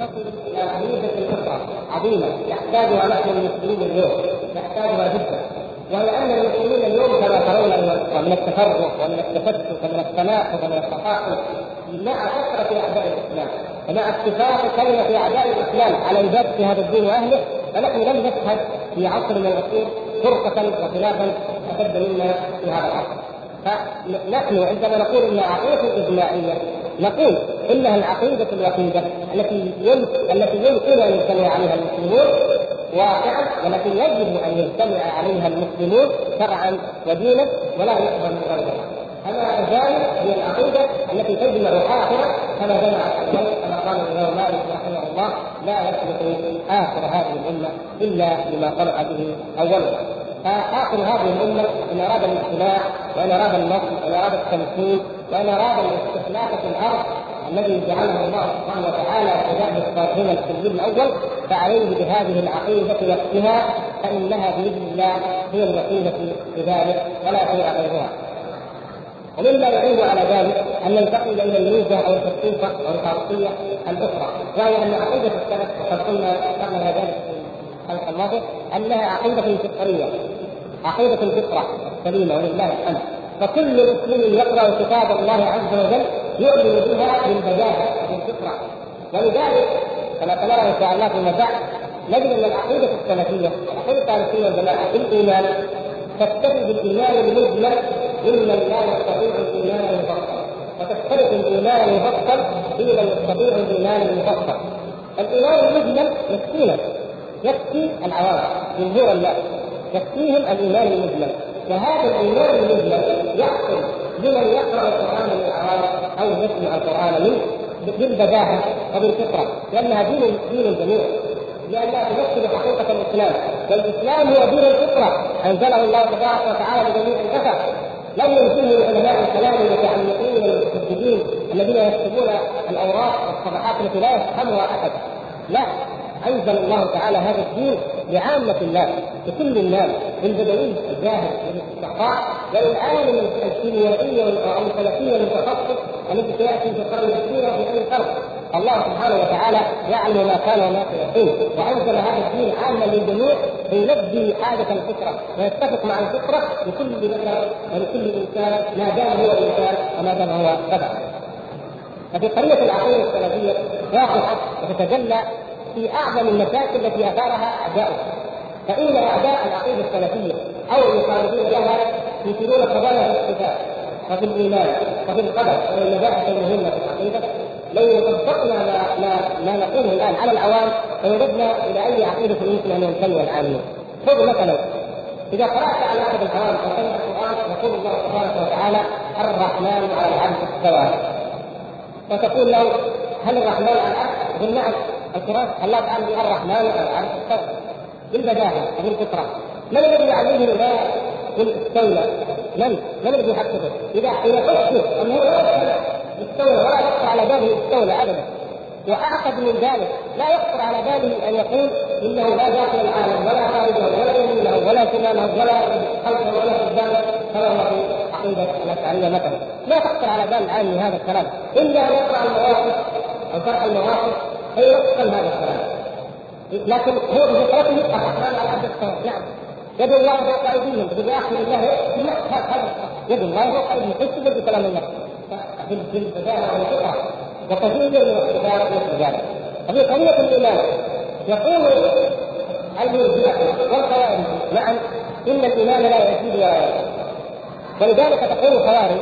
نصل إلى ميزه أخرى عظيمة يحتاجها نحن المسلمين اليوم يحتاجها جدا. وهي ان المسلمين اليوم كما ترون من التفرق ومن التفتت ومن التناقض ومن التحاقد مع كثره أعداء الإسلام. ومع اتفاق كلمة أعداء الإسلام على في هذا الدين وأهله فنحن لم نشهد في عصر من العصور فرقة وخلافا أشد منا في هذا العصر. فنحن عندما نقول إن عقيده اجماعيه نقول إنها العقيدة الوحيدة التي التي يمكن أن يجتمع عليها المسلمون واقعا ولكن يجب أن يجتمع عليها المسلمون شرعا ودينا ولا يقبل غيرها. أما ذلك هي العقيدة التي تجمع اخرا كما جمع كما قال الإمام مالك رحمه الله لا يسبق اخر هذه الأمة إلا بما طلع به اولها. فآخر هذه الأمة إن أراد الاجتماع وإن أراد النصر وإن أراد التمثيل وإن أراد الاستخلاف في الأرض الذي جعله الله سبحانه وتعالى كذلك الصالحين في الأول فعليه بهذه العقيدة نفسها فإنها بإذن الله هي الوسيلة لذلك ولا شيء غيرها. ومما يعين على ذلك أن ننتقل إلى الميزة أو الخصوصه أو الخاصيه الأخرى وهي أن عقيدة السلف وقد قلنا ذكرنا ذلك في الحلقة الماضية أنها عقيدة فطرية عقيدة الفطره سليمة ولله الحمد فكل مسلم يقرأ كتاب الله عز وجل يؤمن بها بالبداهه بالفطره ولذلك كما سنرى إن شاء الله فيما بعد نجد أن العقيدة السلفية العقيدة السلفيه والجماعة في الإيمان تكتفي بالايمان المجمل ممن لا يستطيع الإيمان المفصل وتختلف الإيمان المفصل في من يستطيع الإيمان المفصل الإيمان المجمل يكفينا يكفي العوام جمهور الناس يكفيهم الإيمان المجمل وهذا الإيمان المجمل يحصل لمن يقرأ القرآن من العوام أو يسمع القرآن منه بالبداهه وبالفطره لأنها دين دين الجميع. لانها تمثل حقيقة الإسلام. والاسلام هو دين الفطرة. أنزله الله تبارك وتعالى لجميع البشر. لم ينزله علماء الكلام المتعمقين والمحدثين الذين يكتبون الأوراق والصفحات التي لا يفهمها أحد. لا. أنزل الله تعالى هذا الدين لعامة الناس لكل الناس للبدوي الجاهل للاستحقاق وللعالم الكيميائي أو الفلكي المتخصص الذي سيأتي في القرن الاخير في أي فرق؟ الله سبحانه وتعالى يعلم ما كان وما سيكون وأنزل هذا الدين عاما للجميع ليلبي حاجة الفطرة ويتفق مع الفطرة لكل بشر ولكل إنسان ما دام هو إنسان وما دام هو بشر ففي قضيه العقيدة السلفية واضحه وتتجلى في أعظم المشاكل التي أثارها اعداؤها فإن أعداء العقيده السلفية أو المخالفين لها يثيرون قضايا الصفات وفي الإيمان وفي القدر وهي المباحث المهمه في العقيدة لو طبقنا ما, ما, ما نقوله الآن على العوام فوجدنا إلى أي عقيدة يمكن أن ينتمي العامون خذ مثلا إذا قرأت على احد العوام أو القرآن يقول الله تبارك وتعالى الرحمن على العرش استوى فتقول له هل الرحمن على العرش؟ يقول نعم. القران الله تعالى الرحمن على العرش استوى بالبداهة وبالفطره من الذي يعلمه لا استولى من؟ من الذي يحققه؟ إذا إذا حقق انه استولى ولا يخطر على باله استولى ابدا. وأعقد من ذلك. لا يخطر على باله أن يقول إنه لا داخل العالم ولا خارجه ولا يمينه ولا شماله ولا خلفه ولا قدامه كما هو في عقيدة الاشعريه مثلا. لا تخطر على بال العالم هذا الكلام. إلا أن يقرأ المواقف أو شرح المواقف. فينقل هذا الكلام. لكن هو بفطرته الرحمن على عبد السماء نعم. يد الله فوق أيديهم. يا أخي الله هذا يد الله فوق أيديهم. إيش تقول بكلام الله؟ في البداية والفطره وكثير من الاختلاف مثل ذلك هذه قضية الإيمان. يقول المرجئة والخوارج نعم إن الإيمان لا يزيد ولا ينقص ولذلك تقول الخوارج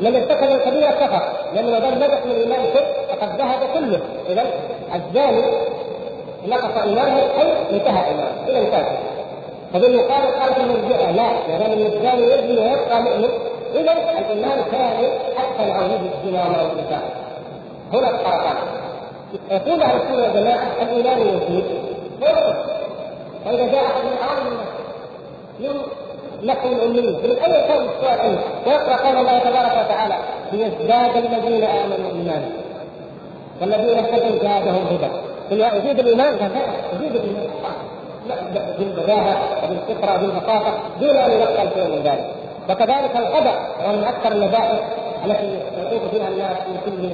من ارتكب الكبيره كفر لأنه ما دام نجح من الايمان شيء فقد ذهب كله. اذا الزاني نقص إيمانه اي انتهى إيمانه. إلى الكافر فبالمقابل قالت المرجئه لا ما دام الانسان يزني ويبقى مؤمن اذا الإيمان كامل حتى لو وجد الزنا أو النفاق هنا الفرقان يقول أهل السنة والجماعه الإيمان يزيد. فإذا جاء من الناس من نحو الامي من اي كون السؤال ويقرأ قول الله تبارك وتعالى ليزداد الذين آمنوا إيمانا. والذين اهتدوا زادهم هدى. يزيد الإيمان. يزيد الإيمان. بالبداهة وبالفطره وبالبساطه دون أن ينقل شيء من ذلك. وكذلك القدر وهو من أكثر المباحث التي يطوف فيها الناس من كل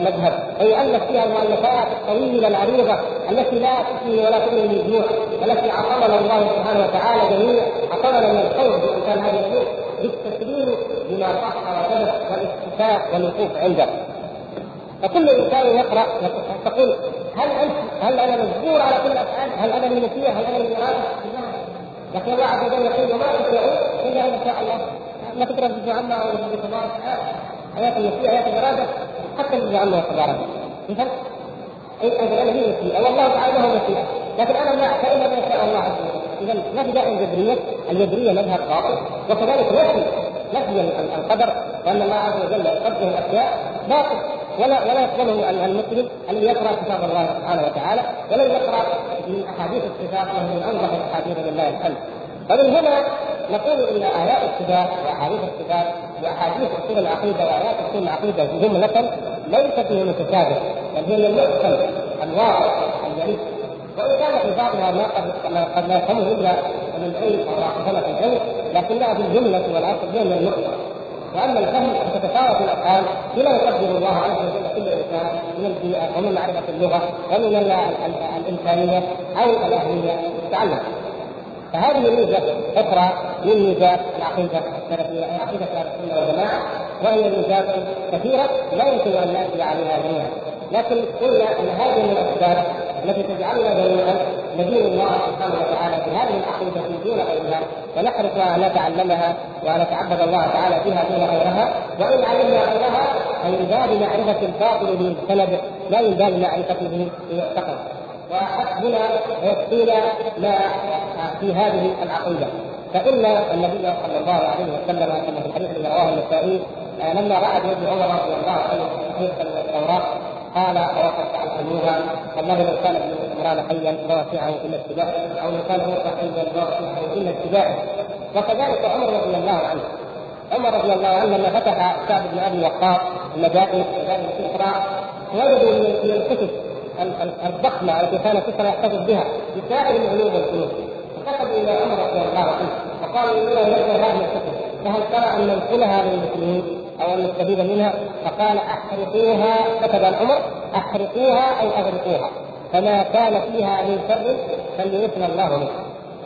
مذهب ويؤلف فيها المؤلفات الطويله العريضه التي لا تثني ولا تغني من الجوع التي عصمنا الله سبحانه وتعالى جميعا عصمنا من الخوف بانسان هذه الأمور بالتسليم بما صح وثبت والاستفاء والوقوف عنده فكل إنسان يقرأ تقول هل أنت هل أنا مجبور على كل الأفعال؟ هل أنا من المسيح؟ هل أنا من الإرادة؟ لكن الله عز وجل يقول وما تشاءون إلا أن شاء الله ما تقرا في عما أو في تبارك ايات المسيح ايات الإرادة حتى في عما تبارك مثل أي أنا هي مسيئه والله تعالى له مسيئه لكن أنا ما فالا ما شاء الله عز وجل. اذا ما في داعي الجبرية؟ الجبرية مذهب باطل وكذلك نفي نفي القدر وان الله عز وجل يقدر الأشياء باطل. ولا ولا يقبله المسلم الذي يقرأ كتاب الله سبحانه وتعالى ولن يقرأ من أحاديث الصفات وهو من انظف الأحاديث لله الحمد. فمن هنا نقول إن ايات الصفات وأحاديث الصفات واحاديث اصول العقيده وايات اصول العقيده جمله ليست من المتشابه بل هي من المحكم الواضح الجليل وإن كان في بعضها ما قد لا يفهمه إلا من العلم أو عاطفه العلم لكنها في الجملة والاصل هي من المحكم وأما الفهم فتتفاوت الأفعال بما يقدر الله عز وجل كل إنسان من البيئه ومن معرفة اللغة ومن الامكانيه أو الأهلية. التعلم فهذه ميزه أخرى من ميزات العقيدة السلفية عقيدة أهل السنة والجماعة. وهي ميزات كثيرة لا يمكن أن ناتي عليها جميعا. لكن قلنا إن هذه من الأسباب التي تجعلنا جميعا ندين الله سبحانه وتعالى بهذه العقيدة دون غيرها ونحرص أن نتعلمها وأن نتعبد الله تعالى بها دون غيرها. وإن علمنا غيرها من باب معرفة الباطل بمجتنبه لا من باب معرفته بمعتقد وحسبنا ويكفينا ما في هذه العقيدة. فان النبي صلى الله عليه وسلم كما في الحديث الذي رواه النسائي لما رأى بيد عمر رضي الله عنه من التوراة قال وقد تعلموها والله لو كان ابن عمران حيا لوسعه الا اتباعه أو لو كان موسى حيا لوسعه الا اتباعه وكذلك عمر رضي الله عنه. عمر رضي الله عنه لما فتح سعد بن أبي وقاص المدائن مدائن كسرى وجدوا من الكتب الضخمة التي كان كسرى يحتفظ بها بسائر العلوم والفنون. فكتبوا إلى عمر رضي الله عنه وقالوا اننا نرجو هذه الكتب فهل ترى أن ننقلها للمسلمين أو أن نستفيد منها؟ فقال أحرقوها كتب العمر أحرقوها أو أغرقوها. فما كان فيها من شر فليثنى الله منه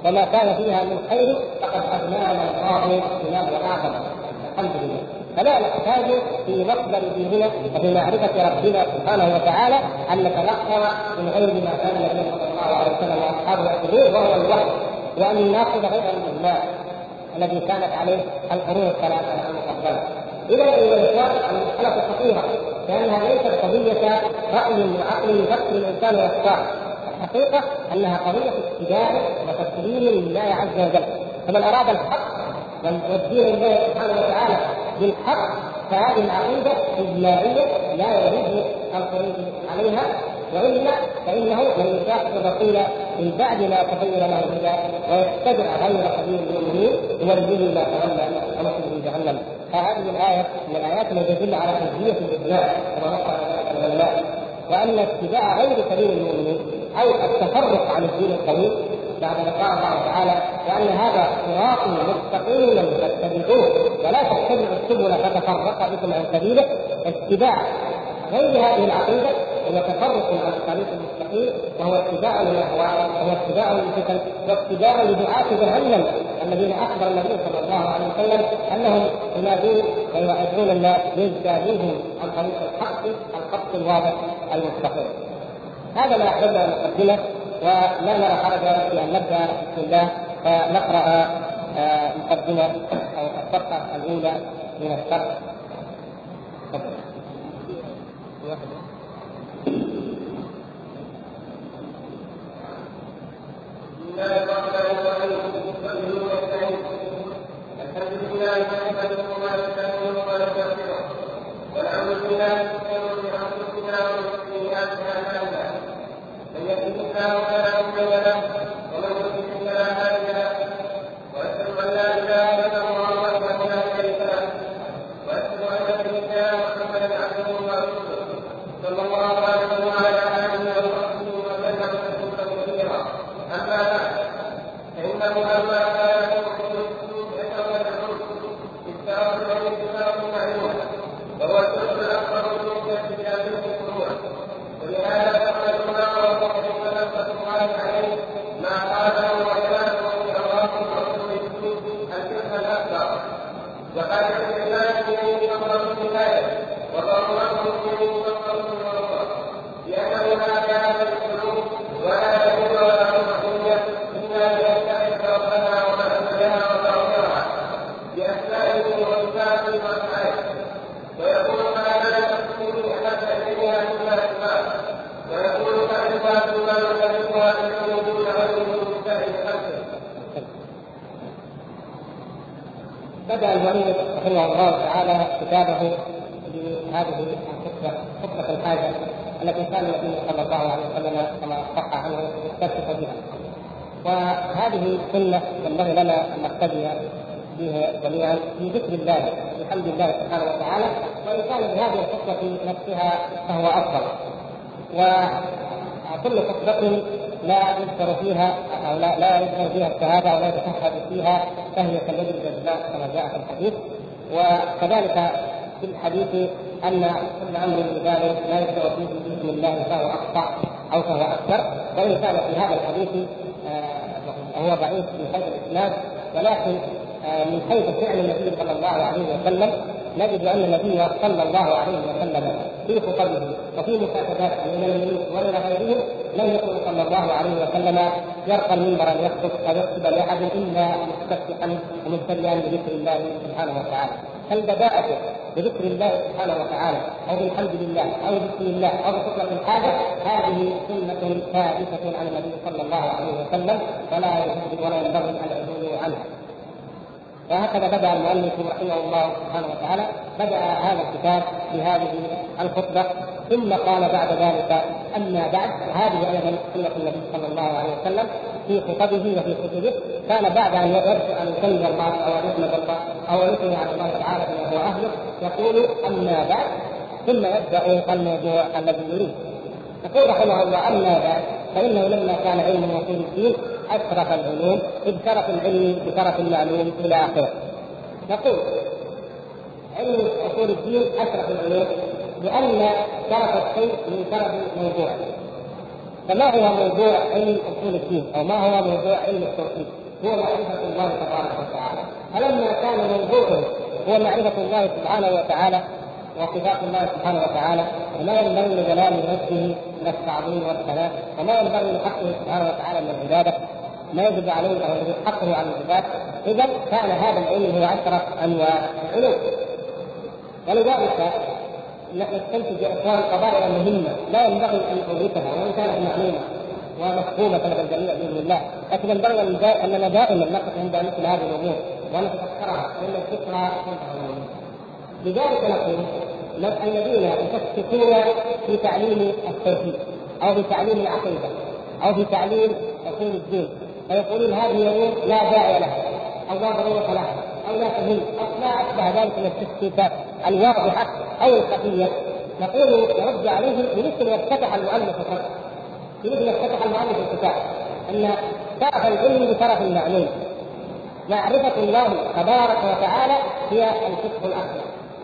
وما كان فيها من خير فقد أغنانا الله بما واعظم الحمد لله. فلا نحتاج في مصدر ديننا وفي معرفة ربنا سبحانه وتعالى أن نتلقى من غير ما كان النبي صلى الله عليه وسلم واصحابه يعتبرون وهو الوحي وأن ناخذ غير الاجماع الذي كانت عليه القرون الثلاثة المفضله إذا ايها الاخوان المسألة خطيره لأنها ليست قضية رأي وعقل يفكر الإنسان ويختار الحقيقة أنها قضية اتباع وتسليم لله عز وجل. فمن أراد الحق والدين لله سبحانه وتعالى بالحق فهذه العقيدة اجماعيه لا يجوز الخروج عليها وإلا فإنه من يشاقق الرسول من بعد ما تبين له الهدى ويتبع غير سبيل المؤمنين يوليه ما تولى ونصره جهنم. فهذه الآية من الآيات التي تدل على تجزيه الإجماع كما نص العلماء وأن اتباع غير سبيل المؤمنين أو التفرق عن الدين القويم بعد قال الله تعالى وان هذا صراط مستقيما فاتبعوه. ولا تتبعوا السبل فتفرق بكم عن سبيله. اتباع غير هذه العقيدة هو تفرق عن الطريق المستقيم وهو اتباع للاهواء وهو اتباع للفتن واتباع لدعاة جهنم. الذين أخبر النبي صلى الله عليه وسلم أنهم ينادون ويوعدون الناس يجتازوهم عن طريق الحق الخط الواضح المستقيم. هذا ما أحببنا أن نقدمه. ولا نرى حرجا في أن نبدأ بسم الله فنقرأ آه، مقدمة أو الصفحه الأولى من الشرح. تفضل. الحمد لله نحمده ونستعينه ونستغفره ونعوذ بالله من شرور ومن يهده الله فلا مضل له يضلل فلا هادي له واشهد ان لا اله الا الله وحده لا شريك له واشهد ان سيدنا محمدا عبده ورسوله صلى الله عليه وعلى اله وصحبه وسلم تسليما كثيرا اما بعد فانه لما كان يوم ذكر العرف استعرض له اتفاق معلوم وهو الجزء الاكبر من كتاب الفروع ولهذا فقد العلماء وفقهم تلقت الله عليه ما قاله وكلامه في اوراق الرسول الجزء الاكبر وقال في الناس اليه نظره الكفايه وضرورته اليه نظره الوسط لأنه لا كلام القلوب ولا يدل ولا روحيه الا بيستحق ربها ومحمدها وتعظيمها باسمائه وصفاته وافعاله ويكون ما لا تكون احد اليها الا اسماء ويكون معرفه ما يكلفها من وجود غيره من سائر خلقه بدا المؤلف رحمه الله تعالى كتابه بهذه الخطبه خطبه الحاجة التي كان النبي صلى الله عليه وسلم كما صح عنه يستفتح بها وهذه سنه ينبغي لنا ان نقتدي بها جميعا في ذكر الله بحمد الله سبحانه وتعالى وان كان بهذه الخطبه نفسها فهو أفضل. وكل خطبه لا يذكر فيها أو لا لا يذكر فيها الشهادة أو لا يتشهد فيها فهي كاليد الجزاء كما جاء في الحديث. وكذلك في الحديث أن كل أمر بذلك لا يبدا فيه بسم الله فهو اقطع أو فهو أكثر. وإن كان في هذا الحديث آه، هو ضعيف من حيث الإسناد ولكن آه، من حيث فعل النبي صلى الله عليه وسلم نجد أن النبي صلى الله عليه وسلم في خطبه وفي مكاتباته من الملوك ومن غيرهم لم يكن صلى الله عليه وسلم يرقى المنبر أن يخطب أو يكتب لأحد إلا مستفتحا ومبتدئا بذكر الله سبحانه وتعالى. فالبداءة بذكر الله سبحانه وتعالى أو بالحمد لله أو بسم الله أو بخطبة الحاجة؟ هذه سنة ثابتة عن النبي صلى الله عليه وسلم ولا ولا ينبغي أن يعدلوا عنها. وهكذا بدأ المؤلف رحمه الله سبحانه وتعالى بدأ هذا الكتاب بهذه الخطبة ثم قال بعد ذلك أما بعد هذه أيضا سنة النبي صلى الله عليه وسلم في خطبه وفي كتبه. كان بعد أن يبدا أن يسمي الله أو أن يحمد الله أو أن يثني على الله تعالى بما هو أهله يقول أما بعد ثم يبدأ الموضوع الذي يريد. يقول رحمه الله أما بعد فإنه لما كان علم اصول الدين أشرف العلوم اذ شرف العلم بشرف المعلوم إلى آخره. نقول علم اصول الدين أشرف العلوم لأن شرف الشيء من شرف الموضوع. فما هو موضوع علم اصول الدين أو ما هو موضوع علم التوحيد؟ هو معرفة الله تبارك وتعالى. فلما كان موضوعه هو معرفة الله سبحانه وتعالى وصفات الله سبحانه وتعالى وما ينبغي لجلال وجهه من التعظيم والثناء وما ينبغي لحقه سبحانه وتعالى من العبادة. ما يجب عليه أو حقه على العباد. إذا كان هذا العلم هو أشرف أنواع العلوم. ولذلك نستنتج يا إخوان قضايا مهمه لا ينبغي أن اورثها وإن كانت معلومة ومفهومة لدى الجميع بإذن الله. لكن ينبغي أننا دائما نقف عند مثل هذه الأمور ونتذكرها الذكرى تنفع لذلك نقول الذين يشككون في تعليم التوحيد أو في تعليم العقيدة أو في تعليم اصول الدين فيقولون هذه الأمور لا داعي لها أو لا ضرورة لها أو لا تهم أو ما أشبه ذلك من التشكيكات الواضحه أو الخفيه نقول يرد عليهم بمثل ما افتتح المؤلف الفتح بمثل ما افتتح المؤلف الكتاب. أن شرف العلم بشرف المعلوم. معرفة الله تبارك وتعالى هي الفقه الأكبر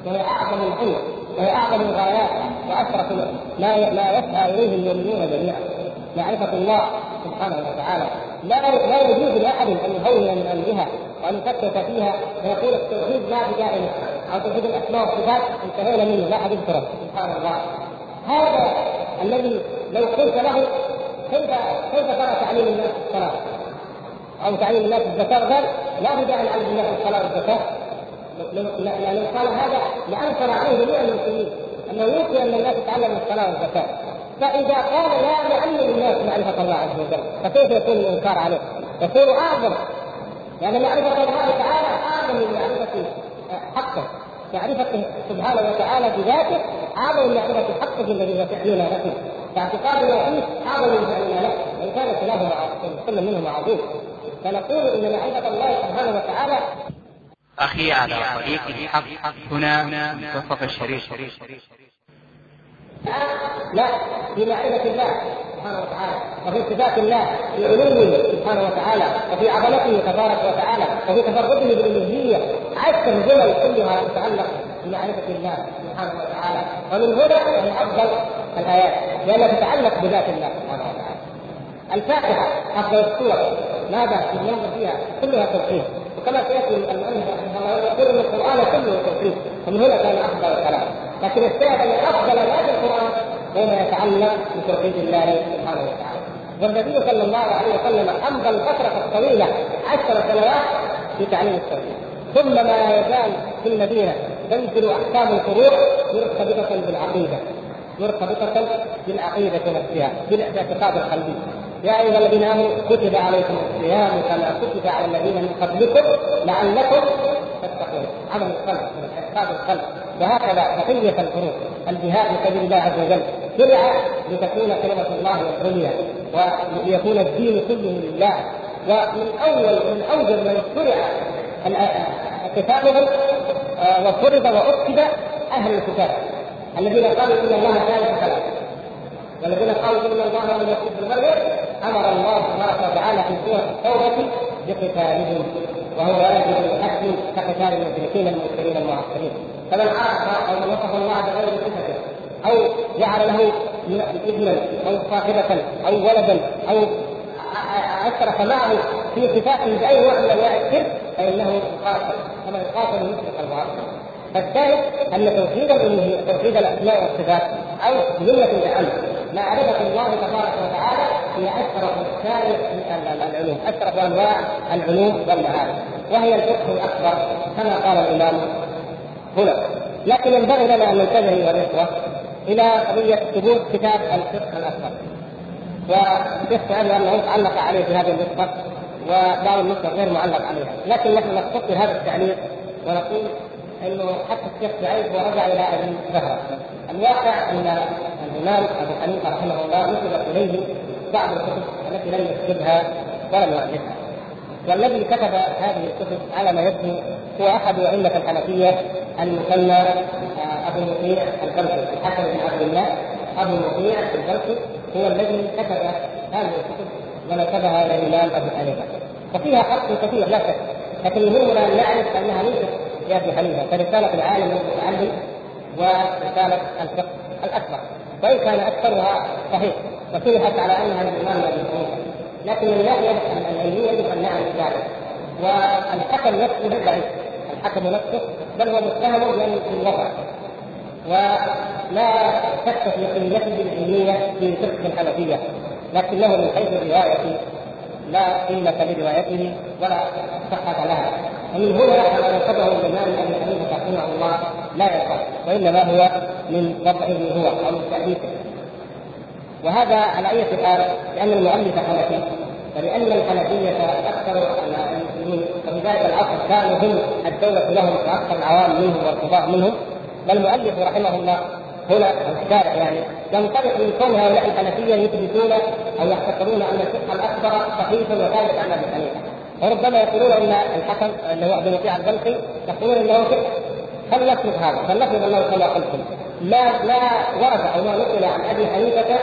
وهي أعظم العلم. وهي أعظم الغايات وأشرف ما ما يسعى إليه المؤمنون جميعا. معرفة الله سبحانه وتعالى. لا لا يجوز لأحد أن يهون من أمرها وأن يفكك فيها ويقول التوحيد لا بدائم أو توحيد الأسماء والصفات انتهينا منه. لا أحد يذكره سبحان الله. هذا الذي لو قلت له كيف كيف ترى تعليم الناس الصلاة؟ أو تعليم الناس الزكاة؟ قال لا بد أن يعلم الناس الصلاة والزكاة. لو قال هذا لأنكر عليه جميع المسلمين أنه يمكن أن الناس تتعلم الصلاة والزكاة. فإذا قال لا نعلم الناس معرفة الله عز وجل فكيف يكون الإنكار عليه؟ يكون اعظم لأن معرفة الله تعالى اعظم من معرفة حقه. معرفته سبحانه وتعالى بذاته اعظم من معرفة حقه الذي يفعلنا له. فاعتقادنا فيه اعظم من فعلنا له. وان كان خلافه كل منهما عظيم فنقول إن معرفة الله سبحانه وتعالى أخي على طريق الحق. هنا وسط الشريف لا في معرفة الله سبحانه وتعالى وفي صفات الله في علومه سبحانه وتعالى وفي عظمته تبارك وتعالى وفي تفرده بالألوهية عشر جمل كلها تتعلق بمعرفة الله سبحانه وتعالى. ومن هنا فهي أفضل الآيات لأنها تتعلق بذات الله سبحانه وتعالى. الفاتحة أفضل السور ماذا؟ النظر فيها كلها توحيد. وكما سيأتي الله يقول ان القرآن كله توحيد ومن هنا كان أفضل الكلام. لكن الشاهد ان أفضل ما في القرآن هو ما يتعلق بتوحيد الله سبحانه وتعالى. والنبي صلى الله عليه وسلم امضى الفترة الطويله عشر سنوات في تعليم التوحيد. ثم ما يزال في المدينة تنزل أحكام الفروع مرتبطة بالعقيدة مرتبطة بالعقيدة نفسها بالاعتقاد القلبي. يا أيها الذين آمنوا كتب عليكم الصيام كما كتب على الذين من قبلكم لعلكم تتقون. عمل القلب من إعتقاد القلب وهكذا بقيه الفروق. الجهاد في الله عز وجل. شرع لتكون كلمة الله العليا وليكون الدين كله لله. ومن أول من اول من شرع كتابهم آه، وفرض واكتب أهل الكتاب. الذين قالوا إن الله ثالث ثلاثة والذين قالوا ان الله لم يكتب بالمريم أمر الله تبارك وتعالى في سورة التوبة بقتالهم وهو يجب الاكل كقتال المشركين المنكرين المعصرين فمن عرف أو من وصف الله بغير صفته أو جعل له ابنا أو صاحبة أو ولدا أو اشرك معه في صفاته بأي نوع من انواع الشرك فإنه يقاتل كما يقاتل المشرك الباطل فالثالث أن توحيد الالوهيه توحيد الأسماء والصفات أو جملة الأمر. معرفه الله تبارك وتعالى هي أشرف سائر العلوم. أشرف أنواع العلوم والمعارف. وهي الفقه الأكبر كما قال الإمام هنا. لكن ينبغي لنا أن ننتبه ايها الاخوه إلى قضية ثبوت كتاب الفقه الأكبر. سأل أنه علق عليه في هذه النسخه وبعض النسخ غير معلق عليها. لكن نحن نختصر هذا التعليق ونقول إنه حتى الشيخ سعيد ورجع إلى زهره الواقع ان الإمام أبو حنيفة رحمه الله نسبت إليه بعض الكتب التي لم يكتبها ولم يؤلفها. والذي كتب هذه الكتب على ما يبدو هو أحد أئمة الحنفية المسمى آه، أبو مطيع البلخي الحسن بن عبد الله. أبو مطيع البلخي هو الذي كتب هذه الكتب ونسبها إلى الإمام أبو حنيفة. وفيها حق كثير لا شك. لكن يهمنا ان نعرف أنها ليست لابي حنيفة فرسالة العالم المتعلم ورسالة الفقه الأكبر. وان كان أكثرها صحيح وشرحت على أنها للامام أبي حنيفه لكن من الناحيه العلمية يجب أن نعرف ذلك. والحكم نفسه ضعيف. الحكم نفسه بل هو متهم بأن الوضع ولا شك في قيمته العلمية في فقه الحنفية لكنه من حيث الرواية لا قيمة لروايته ولا صحة لها. ومن هنا ما نسبه الإمام ابي حنيفة رحمه الله لا يصح وإنما هو من وضعه هو أو من تاليفه وهذا على أي حال؟ لأن المؤلف حنفي. ولأن الحنفية أكثر المسلمين وفي ذلك العصر كانوا هم الدولة لهم وأكثر العوام منهم والقضاء منهم. والمؤلف رحمه الله هنا الشارع يعني ينطلق من كون هؤلاء الحنفية يثبتون أو يعتقدون أن الفقه الأكبر صحيح وثابت عن أبي حنيفة. وربما يقولون أن الحكم اللي هو ابن مطيع البلخي يقولون إنه فقه. فلنفرض هذا فلنفرض أنه كما قلتم. لا لا ورد أو ما نقل عن أبي حنيفة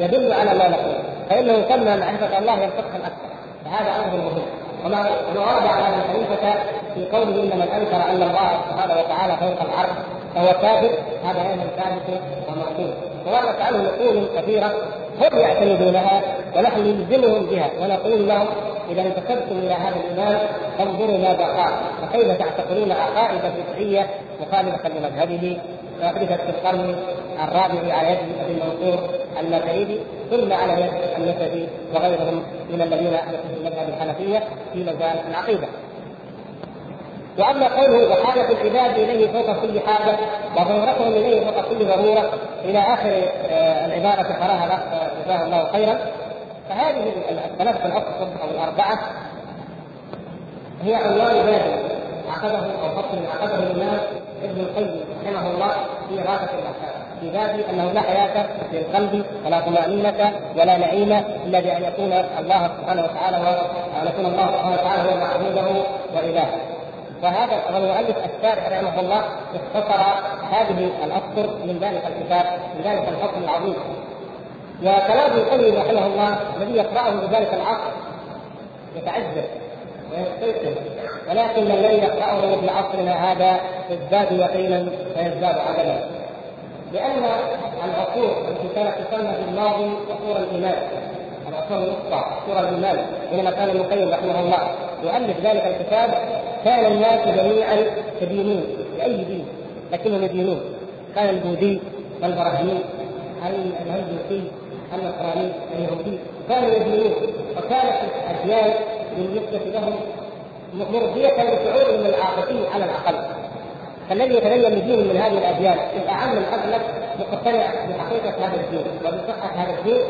يدل على ما نقول. فإنه يسمى معرفة الله هي الفقه الأكبر. فهذا أمر مهم. وما ورد على أبي حنيفة في قوله ان من انكر ان الله سبحانه وتعالى فوق العرش فهو كافر. هذا أيضا ثابت ومقصود وورد عنه نقول كثيرة هم يعتمدونها ونحن نلزمهم بها ونقول لهم إذا انتسبتم إلى هذا الإيمان فانظروا ماذا قال. وكيف تعتقدون عقائد فقهيه مخالفة لمذهبه؟ واحدثت في القرن الرابع على يد أبي المنصور الماتريدي ثم على يد النسبي وغيرهم من الذين يدخلون المذهب الحنفية في مجال العقيدة. وأما قوله وحاجه العباد إليه فوق كل حاجة وضرورتهم إليه فوق كل ضرورة إلى آخر آه، العباره قراها الاخ جزاه الله خيرا. فهذه الثلاثة الاقصر أو الأربعة. هي عنوان باب عقده أو فصل عقده الإمام ابن القيم رحمه الله في غاية الاحكام في باب أنه لا حياة للقلب ولا طمأنينة ولا نعيم إلا بأن يكون الله سبحانه وتعالى وان يكون الله سبحانه وتعالى هو معبوده وإلهه. وهذا المؤلف الشارع رحمه الله اختصر هذه الأسطر من ذلك الكتاب من ذلك الفصل العظيم. وكلام القيم رحمه الله الذي يقرأه بذلك العصر يتعجب ويستيقظ. ولكن الذي يقرأه مثل عصرنا هذا يزداد يقينا ويزداد عدلا. لأن العصور التي كانت تسمى في الماضي عصور الإيمان. العصور الوسطى عصور الايمان حينما كان ابن القيم رحمه الله يؤلف ذلك الكتاب كان الناس جميعا يدينون بأي دين؟ لكنهم يدينون. كان البوذي والبراهيم الهندوسي النصراني اليهودي؟ كانوا يدينون. وكانت الأديان بالنسبة لهم مرضية لشعورهم العاطفي على الأقل. فالذي يتدين بدين من هذه الأديان الاعم الاغلب مقتنع بحقيقة هذا الدين وبصحه هذا الدين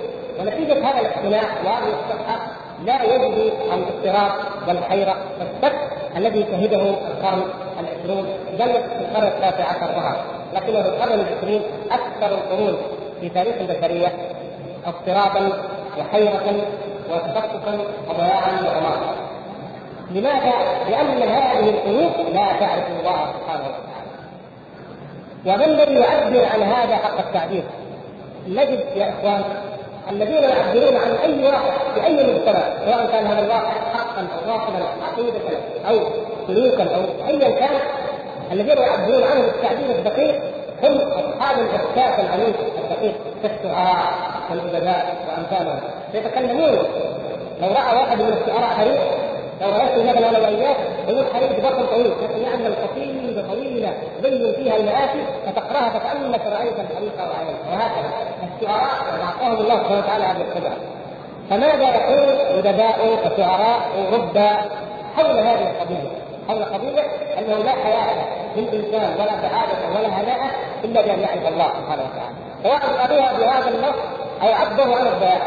ونتيجة هذا الاقتناع وهذه الصحه لا يجد الاضطراب والحيرة والشك الذي شهده القرن العشرون بل القرن التاسع عشر ظهر لكنه القرن العشرين أكثر القرون في تاريخ البشرية اضطرابا وحيرة وتفككا وضياعا وعمارا لماذا؟ لأن هذه القلوب لا تعرف الله سبحانه وتعالى ومن الذي يعبر عن هذا حق التعبير؟ نجد يا إخوان الذين يعبرون عن أي واقع في اي مجتمع سواء كان هذا الواقع حقا أو باطلا عقيده أو سلوكا أو ايا كان الذين يعبرون عنه بالتعبير الدقيق هم أصحاب الاحساس العميق الدقيق كالشعراء والأدباء وامثالهم يتكلمون لو رأى واحد من الشعراء حريق لو رأيت مثلا أنا واياك يقول حريق بطل طويل. لكن يعمل قصيده طويلة بين فيها المآسي فتقرأها فكانك رايت الحريق وعينك وهكذا. الشعراء أعطاهم الله سبحانه وتعالى هذه القدره فماذا يقول ادباء وشعراء وربا حول هذه القضية حول قضيه أنه لا حياه للانسان ولا سعاده ولا هناءة إلا بأن يعرف الله سبحانه وتعالى. سواء قالوها بهذا النص أو عبروا عن الضياع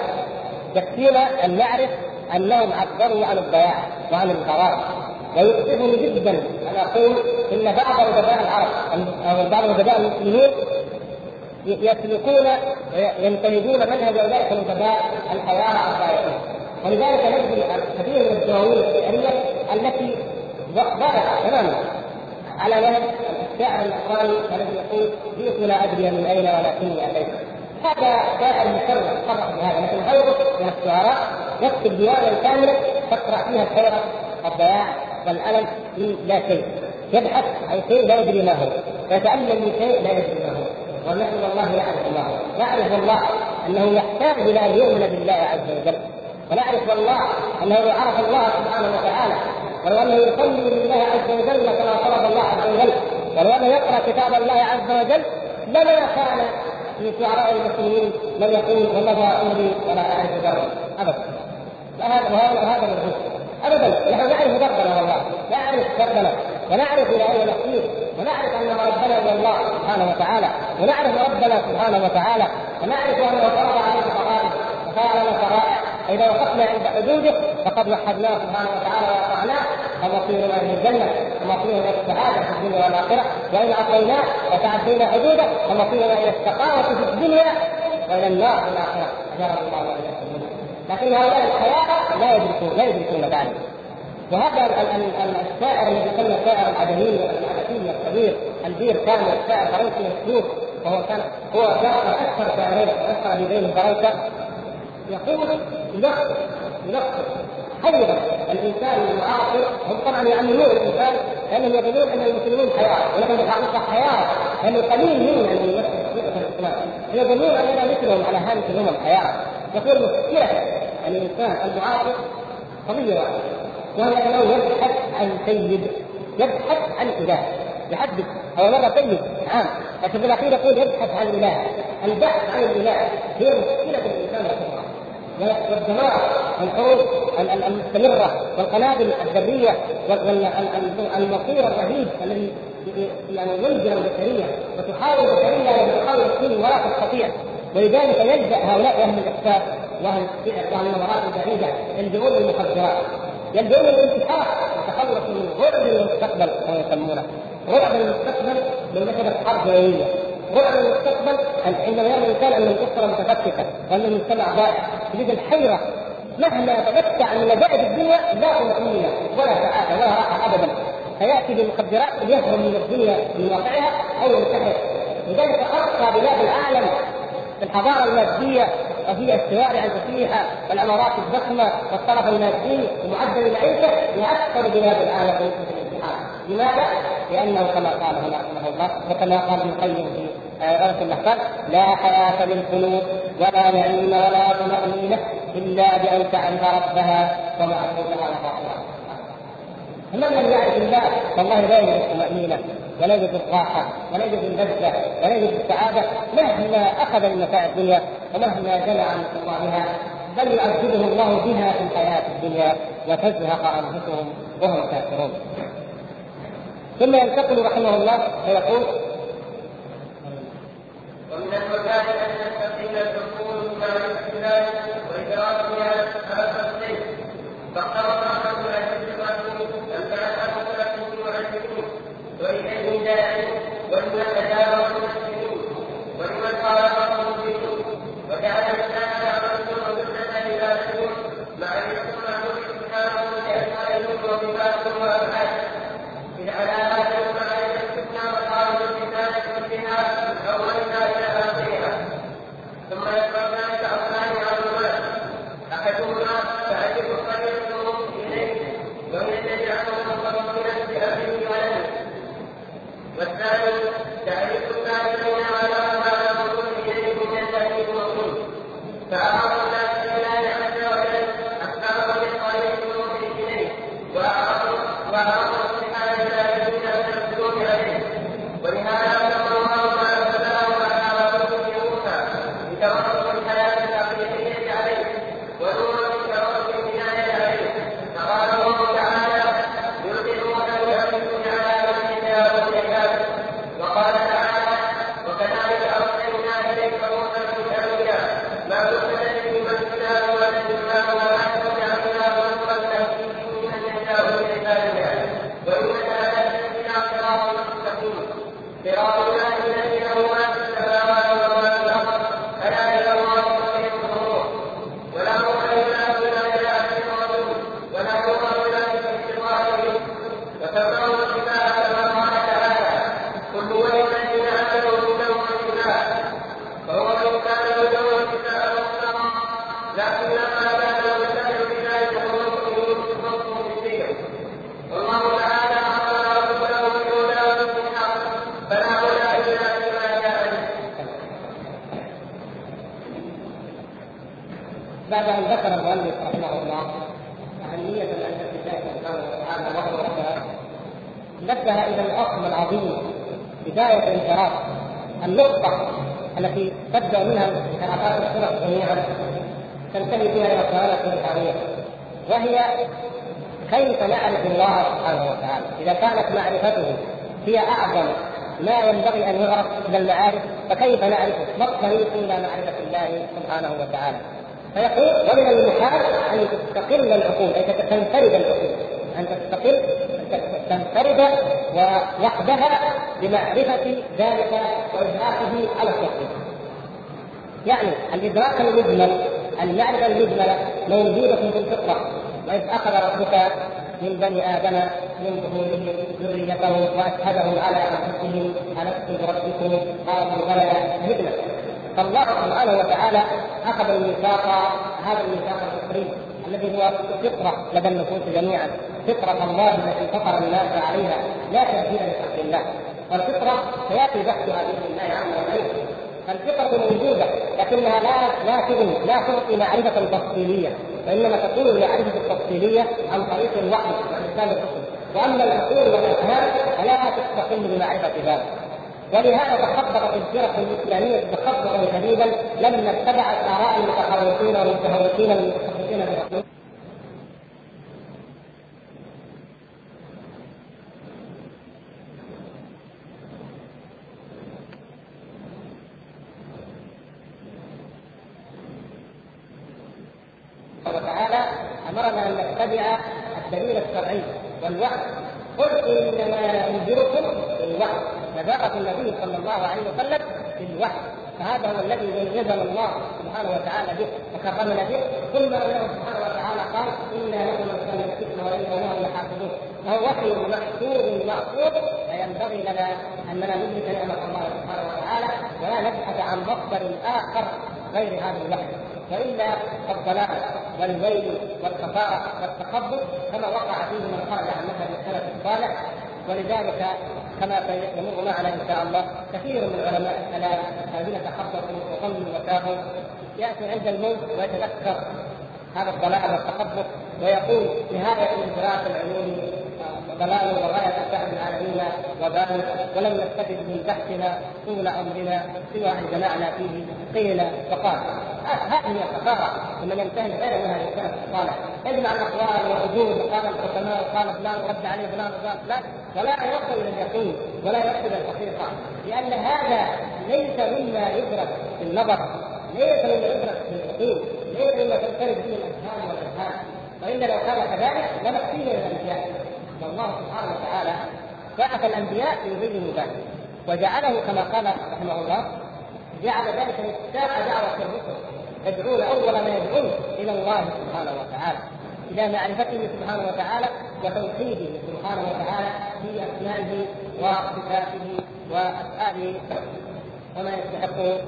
يكفينا أن نعرف أنهم عبروا عن الضياع وعن الغرام ويؤسفني جدا ان أقول إن بعض أدباء العرب أو بعض أدباء المسلمين يسلكون ينتهجون منهج أولئك الأدباء الحياة الضائعين ولذلك نجد كثير من الدواوين الشعريه التي ضاعت تماما على نهج الشاعر الأخراني الذي يقول جئت لا أدري من أين ولكني أتيت. هذا شاعر مكرر صرح بهذا لكن غيره من الشعراء يكتب ديوانا كاملا تقرأ فيها الحيره والضياع والألم من لا شيء. يبحث عن شيء لا يدري ما هو. ويتالم من شيء لا يدري ما هو. ونحن والله يعرف الله يعرف الله أنه يحتاج إلى أن يؤمن بالله عز وجل. ونعرف والله أنه لو عرف الله سبحانه وتعالى ولو أنه يصلي لله عز وجل كما طلب الله عز وجل ولو أنه يقرأ كتاب الله عز وجل لما كان في شعراء المسلمين من يقول ومضى امري ولا أعرف دربا ابدا. هذا وهذا هذا من ابدا. نحن نعرف دربنا والله نعرف دربنا ونعرف إلى أين نصير. ونعرف أن ربنا هو الله سبحانه وتعالى. ونعرف ربنا سبحانه وتعالى. ونعرف انه فرض علينا فرائض وفعل لنا شرائع فاذا وقفنا عند حدوده فقد وحدناه سبحانه وتعالى وأطعناه. فمصيرنا إلى الجنه ومصيرنا إلى السعاده في الدنيا والآخرة. وإن عصيناه وتعدينا حدوده فمصيرنا إلى الشقاوه في الدنيا وإلى النار في الآخرة. اجرنا الله واياكم لكن هؤلاء الحياة لا يدركون لا يدركون ذلك وهذا الشاعر الذي يسمى شاعر العدمين العدمي الكبير البير كان شاعر فرنسي مسلوب وهو كان هو شاعر أكثر شاعرين أكثر اديبين فرنسا. يقول يلخص يلخص حيرة الإنسان المعاصر هم طبعا يعلمون الإنسان لأنهم يظنون أن المسلمين حياة ولكن الحقيقة حياة لأنه قليل منهم من يدخل الإسلام. يظنون أننا مثلهم على هامش الأمم حياه يقول مشكلة الإنسان المعاصر قضية واحدة وهي أنه يبحث عن سيد يبحث عن إله يحدث هو مره سيد عام. لكن في الاخير يقول يبحث عن إله. البحث عن الإله هي مشكلة الإنسان. والدمار والحروب المستمرة والقنابل الذريه والمصير الرهيب الذي يعني يلزم البشرية وتحاول البشرية أن تحاول تكون ولا تستطيع ولذلك يلجأ هؤلاء أهل الاحساس وأهل واهل النظرات البعيده يلجؤون للمخدرات يلجؤون للانتحار يتخلص من غرب المستقبل كما يسمونه. غرب المستقبل من مثل حرب جوية. رؤى المستقبل عندما يرى الإنسان أن الاسره متفككه وأن المجتمع ضائع تجد الحيرة. مهما تمتع من لذائذ الدنيا لا طمأنينة ولا سعادة ولا راحة أبدا. فيأتي بالمخدرات ليهرب من الدنيا من واقعها أو ينتحر. لذلك أرقى بلاد العالم في الحضارة المادية وفي الشوارع الفسيحة والعمارات الضخمة والطرف المادي ومعدل المعيشة هي أكثر بلاد العالم. في الانتحار لماذا؟ لأنه كما قال هنا رحمه الله وكما قال ابن القيم في غرس الأحكام لا حياة للقلوب ولا نعيم ولا طمأنينة إلا بأن تعرف ربها ومعبودها وخاطرها. من لم يعرف الله والله لا يجد الطمأنينة ولا يجد الراحة ولا يجد اللذة ولا يجد السعادة مهما أخذ من متاع الدنيا ومهما جنى عن الله بل يعذبه الله بها في الحياة الدنيا وتزهق أنفسهم وهم كافرون. ثم ينتقل رحمه الله فيقول ومن المكان أن تستقيم الحكم مع الاختلاف وادراكها على التصديق فاقترب احد أهل المعلوم أن تعلم ثلاثة معلمون ولأهل داعي بدايه الانحراف النقطه التي تبدأ منها انحرافات الفرق جميعا تنتهي بها إلى الضلاله الحاليه وهي كيف نعرف الله سبحانه وتعالى إذا كانت معرفته هي أعظم ما ينبغي أن يعرف من المعارف فكيف نعرفه؟ ما الطريق إلى معرفة الله سبحانه وتعالى؟ فيقول ومن المحال أن تستقل العقول أي تنفرد العقول أن تستقل تنفرد وحدها بمعرفة ذلك وادراكه على التوحيد. يعني الإدراك المجمل المعرفه المجمله موجوده في الفطره وإذ أخذ ربك من بني آدم من ظهورهم ذريتهم وأشهدهم على أنفسهم ألست بربكم؟ قالوا بلى شهدنا فالله سبحانه وتعالى أخذ الميثاق هذا الميثاق الفطري الذي هو فطرة لدى النفوس جميعا. فطرة الله التي فطر الناس عليها لا تبديل لخلق الله. والفطرة سيأتي بحثها بإذن الله عز وجل. الفطرة موجودة لكنها لا لا تغني لا تعطي معرفة تفصيلية وإنما تكون المعرفة التفصيلية عن طريق الوحي والإنسان الرسل. وأما العقول والأفهام فلا تستقل بمعرفة ذلك. ولهذا تخبطت الفرق الإسلامية تخبطا شديدا لما اتبعت آراء المتخوفين والمتهوكين المتخصصين بالرسول وتعالى امرنا ان نتبع الدليل الشرعي والوحي قل انما انذركم بالوحي نبأت النبي صلى الله عليه وسلم بالوحي فهذا هو الذي ميزنا الله سبحانه وتعالى به. وكرمنا به ثم انه سبحانه وتعالى قال انا نحن نزلنا الذكر وأنا له لحافظون. فهو وحي محسوب مأخوذ فينبغي لنا اننا ندرك نعمة الله سبحانه وتعالى ولا نبحث عن مصدر آخر غير هذا الوحي. والا الضلال والويل والخساره والتخبط كما وقع فيه من خرج عن مذهب السلف الصالح. ولذلك كما سيمر معنا إن شاء الله كثير من علماء الكلام الذين تخبطوا وظنوا وتاهوا يأتي عند الموت ويتذكر هذا الضلال والتخبط ويقول نهايه الانفراد العلومي ضلال وغاية سعد العالمين وبال ولم نستفد من بحثنا طول أمرنا سوى أن جمعنا فيه قيل وقال هذه الخساره ومن ينتهي غير منها الانسان الصالح. يجمع الأقوال والردود وقال الحكماء وقال فلان ورد عليه فلان وقال لا ولا يوصل إلى اليقين ولا يصل إلى الحقيقة لأن هذا ليس مما يدرك بالنظر ليس مما يدرك بالعقول ليس مما تنفرد به الأفهام والافهام والا لو كان كذلك لنكفينا من الأنبياء. فالله سبحانه وتعالى بعث الأنبياء ليبينوا ذلك. وجعله كما قال رحمه الله جعل ذلك مفتاح دعوة الرسل يدعون أول ما يدعون إلى الله سبحانه وتعالى إلى معرفته سبحانه وتعالى وتوحيده. سبحانه وتعالى في أسمائه وصفاته وافعاله وما يستحقه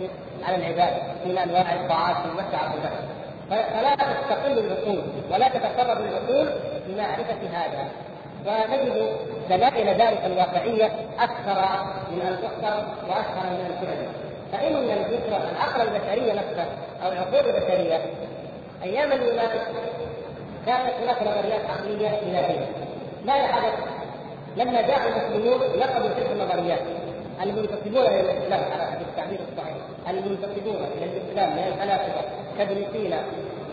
على العباد من أنواع الطاعات المسعى له فلا تستقل العقول ولا تتقرب العقول بمعرفه هذا. ونجد دلائل ذلك الواقعية أكثر من أن تحصر وأكثر من أن تعلم فإن الفكرة العقل البشريه نفسه أو العقول البشرية أيام اليونان كانت هناك نظريات عقلية الهيه لا حدث لما جاء المسلمون نقضوا تلك النظريات. المنتسبون إلى الإسلام على هذا التعبير الصحيح. المنتسبون إلى الإسلام من الفلاسفه كابن سينا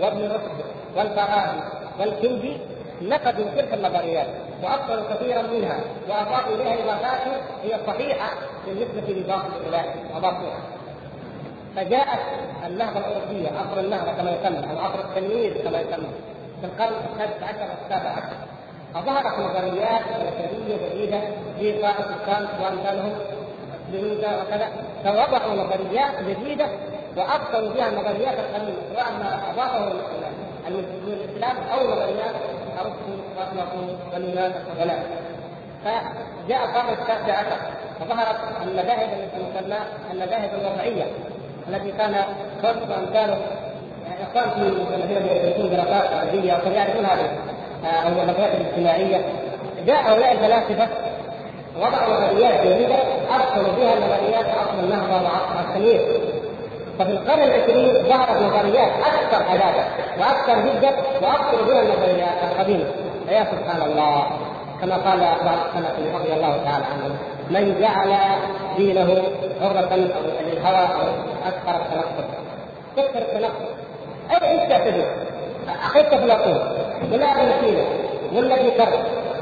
وابن رشد والفارابي والكندي نقدوا تلك النظريات وابطلوا كثيرا منها وأضافوا إليها إضافات هي صحيحة بالنسبة لباطل الاله وباطلها فجاءت النهضة الأوروبية عصر النهضة كما يسمى أو عصر التنوير كما يسمى في القرن السادس عشر والسابع عشر. فظهرت نظريات بشريه جديده في قاعدة الكانت وامثالهم سبينوزا وكذا. فوضعوا نظريات جديدة وأبطلوا بها النظريات القديمه سواء ما اضافه المسلمون الإسلام أو نظريات ارسطو وافلاطون واليونان الفضلاء فجاء القرن التاسع عشر. فظهرت المذاهب التي تسمى المذاهب الوضعية التي كان كونت وامثاله اخوان في الذين يدرسون دراسات ادبيه وقد يعرفون هذه أو النظريات الاجتماعية. جاء هؤلاء الفلاسفة وضعوا نظريات جديدة ارسلوا بها نظريات عصر النهضه وعصر التنوير ففي القرن العشرين ظهرت نظريات أكثر حداثة وأكثر جدا وابطل بها النظريات القديمة. فيا سبحان الله كما قال بعض السلف رضي الله تعالى عنهم من جعل دينه حرة للهوى أو أكثر التنقل كثر التنقل أي إيش تعتبر؟ أخذت افلاطون ولا ابن سينا ولا ابن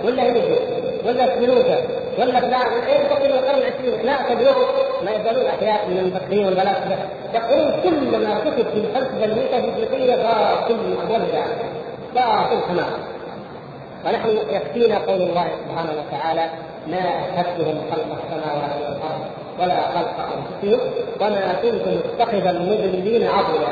ولا هيجي ولا سبينوزا ولا فلان إيه تقول القرن العشرين لا تبلغوا ما يزالون احياء من المفكرين والفلاسفه يقولون كل ما كتب في الفلسفه الميتافيزيقيه باطل ولا باطل تماما. ونحن يكفينا قول الله سبحانه وتعالى ما أشهدتهم خلق السماوات والأرض ولا خلق أنفسهم وما كنت متخذ المضلين عضلا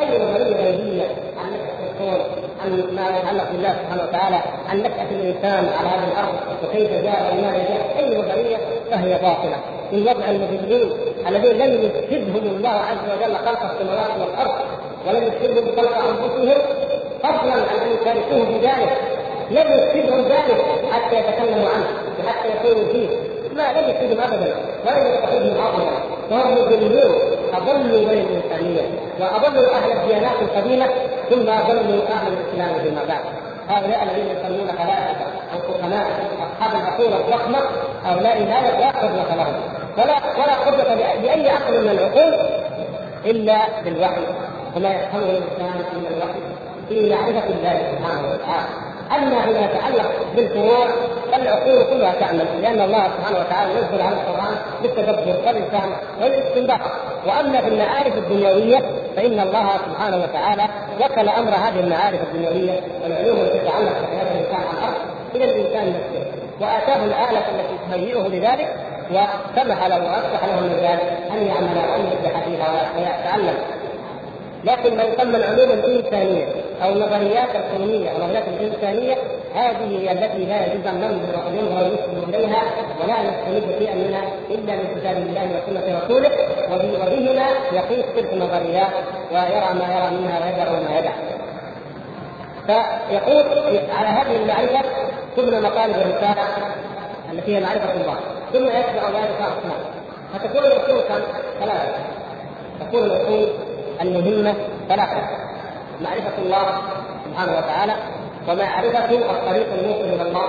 اي نظريه غيبيه عن نشاه الكون عن ما يتعلق بالله سبحانه وتعالى عن نشاه الإنسان على هذه الأرض وكيف جاء ولماذا جاء. أي نظرية؟ فهي باطلة. من وضع المضلين الذين لم يشهدهم الله عز وجل خلق السماوات والأرض ولم يشهدهم خلق أنفسهم فضلا عن أن يشاركوه بذلك لم يشهدهم ذلك حتى يتكلموا عنه وحتى يقولوا فيه. ما لم يشهدهم ابدا ولم يتخذهم عظما وهم مضلون اضلوا بين الانسانيه وأضلوا أهل الديانات القديمة ثم أضلوا أهل الإسلام فيما بعد. هؤلاء الذين يسمون أو فقهاء أصحاب العقول الضخمة هؤلاء لا قدره لهم. ولا ولا قدره لأي عقل من العقول إلا بالوحي. وما يفهمه الإنسان من الوحي. في معرفة الله سبحانه وتعالى. أما فيما يتعلق بالفروع فالعقول كلها تعمل لأن الله سبحانه وتعالى ينزل على القرآن بالتدبر والإنسان والاستنباط. وأما في المعارف الدنيوية فإن الله سبحانه وتعالى وكل أمر هذه المعارف الدنيوية والعلوم التي تتعلق بحياه الإنسان على الأرض إلى الإنسان نفسه. وآتاه الآلة التي تهيئه لذلك وسمح له وافتح له من ذلك أن يعمل وأن يصلح فيها ويتعلم. لكن ما يسمى العلوم الإنسانية أو النظريات الكونيه أو النظريات الإنسانية هذه التي لا يجوز أن ننظر اليها ونسلم إليها ولا نستمد شيئا منها إلا من كتاب الله وسنة رسوله وبهما يقيس تلك النظريات ويرى ما يرى منها ويدع ما يدع. فيقول على هذه المعرفة تبنى مطالب الرسالة التي هي معرفة الله ثم يتبع ذلك أصناف فتكون الاصول ثلاثة تكون الاصول المهمة ثلاثة. معرفة الله سبحانه وتعالى ومعرفة الطريق الموصل إلى الله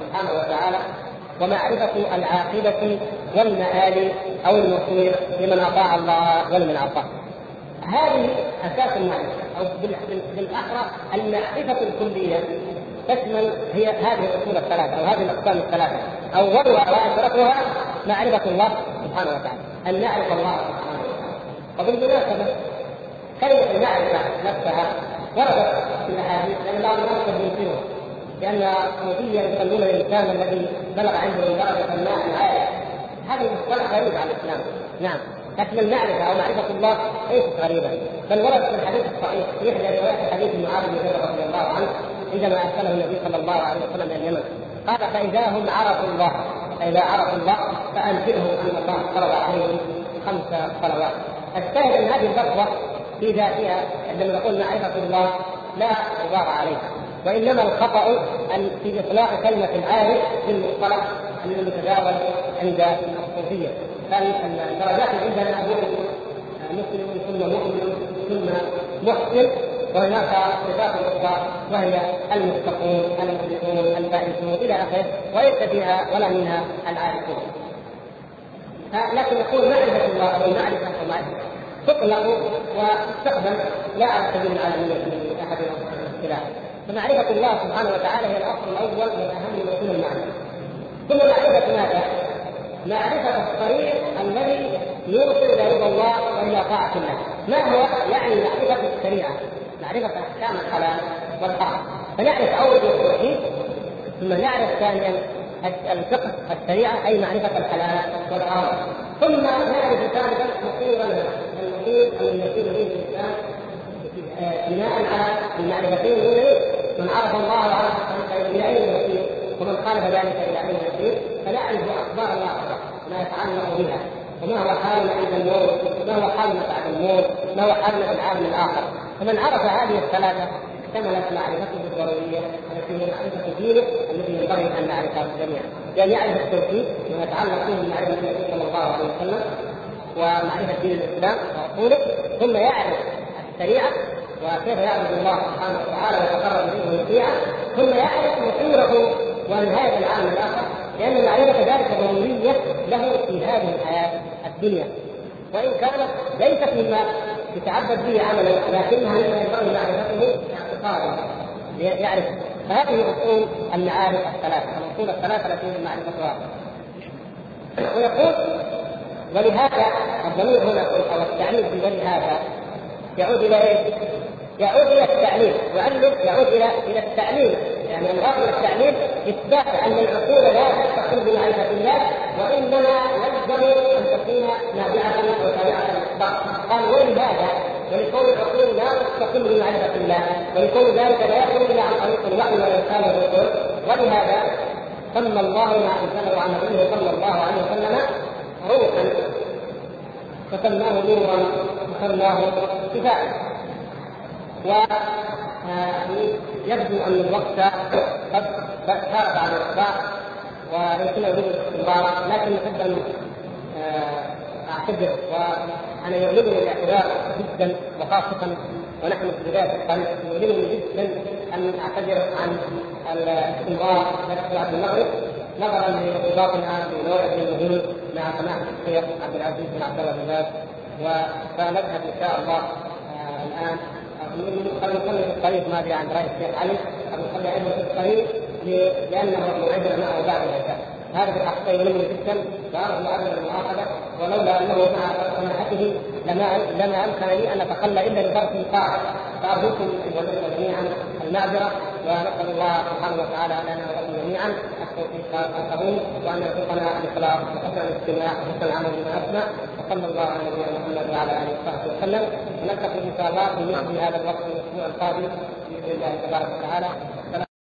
سبحانه وتعالى ومعرفة العاقبة والمآل أو المصير لمن أطاع الله ولمن عصاه. هذه أساس المعرفة أو بالأحرى المعرفة الكلية. تشمل هي هذه الأصول الثلاثة أو هذه الأقسام الثلاثة. أولها وأشرفها معرفة الله سبحانه وتعالى أن نعرف الله سبحانه وتعالى. وبالمناسبة كلمة المعرفة نفسها وردت في الأحاديث لأن بعض الناس قد ينكرها. لأن صوفيا يسمون الإنسان الذي بلغ عنده درجة ما عارف هذا مصطلح غريب على الإسلام. نعم. لكن المعرفة أو معرفة الله ليست غريبة. بل ورد في الحديث الصحيح في إحدى روايات حديث معاذ بن جبل رضي الله عنه عندما أرسله النبي صلى الله عليه وسلم إلى اليمن قال فإذا هم عرفوا الله فإذا عرفوا الله فأنزلهم أن الله فرض عليهم خمس صلوات. الشاهد أن هذه اللفظة في ذاتها عندما نقول معرفة الله لا غبار عليها. وإنما الخطأ أن في إطلاق كلمة العارف في المصطلح المتداول عند الصوفية. فالدرجات عندنا مسلم ثم مؤمن ثم محسن وهناك صفات أخرى وهي المتقون المخلصون الفائزون إلى آخره وليس فيها ولا منها العارفون. لكن يقول معرفة الله معرفه أو معرفة تطلق وتستخدم لا على سبيل العالميه في أحد الاختلاف فمعرفة الله سبحانه وتعالى هي الأصل الأول من أهم اصول المعرفة ثم معرفة ماذا؟ معرفة الطريق الذي يوصل إلى رضا الله وإلى طاعة الله، ما هو؟ يعني معرفة الشريعة، معرفة أحكام الحلال والحرام، فنعرف أول التوحيد ثم نعرف ثانيا الفقه الشريعة أي معرفة الحلال والحرام، ثم نعرف ثالثا مصير المصير الذي يصير به الإنسان بناء على المعرفتين الاولى من عرف الله وعرف الطريق إلى اين المصير ومن خالف ذلك إلى اين المصير فنعرف أخبار الله ما يتعلق بها. وما هو حالنا عند الموت؟ ما هو حالنا بعد الموت؟ ما هو حالنا في العالم الآخر؟ فمن عرف هذه الثلاثة اكتملت معرفته الضرورية التي هي معرفة دينه الذي ينبغي أن نعرفها جميعا. بان يعرف التوحيد وما يتعلق به بمعرفه النبي صلى الله عليه وسلم ومعرفة دين الإسلام واصوله ثم يعرف الشريعة وكيف يعبد الله سبحانه وتعالى ويتقرب اليه ويطيعه ثم يعرف مصيره ونهاية العالم الآخر لأن معرفة ذلك ضرورية له في هذه الحياة الدنيا. وإن كانت ليست مما يتعبد به عملا لكنها مما ينبغي معرفته اعتقادا. يعرف فهذه اصول المعارف الثلاثة الاصول الثلاثة التي يجب معرفتها. ويقول ولهذا الضمير هنا أو التعليل في ولهذا يعود إلى إيش؟ يعود إلى التعليم. يعلم يعود إلى إلى التعليم. يعني الغرض من التعليم إثبات أن العقول لا تستقل بمعرفة الله وإنما يلزم أن تكون نابعة وتابعة للأخبار. قال ولهذا ولكون العقول لا تستقل بمعرفة الله ولكون ذلك لا يكون إلا عن طريق الوحي والارسال والرسل ولهذا سمى الله ما انزله عن نبيه صلى الله عليه وسلم روحا فسماه نورا وسماه كفايه ويبدو أن الوقت قد سار بعد الأخبار ويمكن وجود الاستمرار لكن نحب أن آه، أعتذر وأنا يغلبني الاعتذار جدا وخاصة ونحن في بدايه الطريق يغلبني جدا أن أعتذر عن الاستمرار في بعد المغرب. نظرا لارتباطنا بنوع مهم مع سماحه الشيخ عبد العزيز بن عبد الله بن باز فنذهب إن شاء الله آه الآن في الطريق ما ادري عن رأي الشيخ علي نصلي أيضا في الطريق لأنه موعدنا معه بعد العشاء هذا في الحقيقة يهمني جدا وارجو عدم المؤاخذه ولولا إنه سماحته لما لما أمكن لي أن أتخلى إلا لظرف قاعد فارجوكم جميعا المعذرة ونسأل الله سبحانه وتعالى لنا ولكم جميعا. التوفيق القبول وأن يرزقنا الاخلاص وحسن الاستماع وحسن العمل بما أسمع. وصلى الله على نبينا محمد وعلى آله وصحبه وسلم. ونلتقي إن شاء الله في مثل هذا الوقت الأسبوع القادم بإذن الله تبارك وتعالى.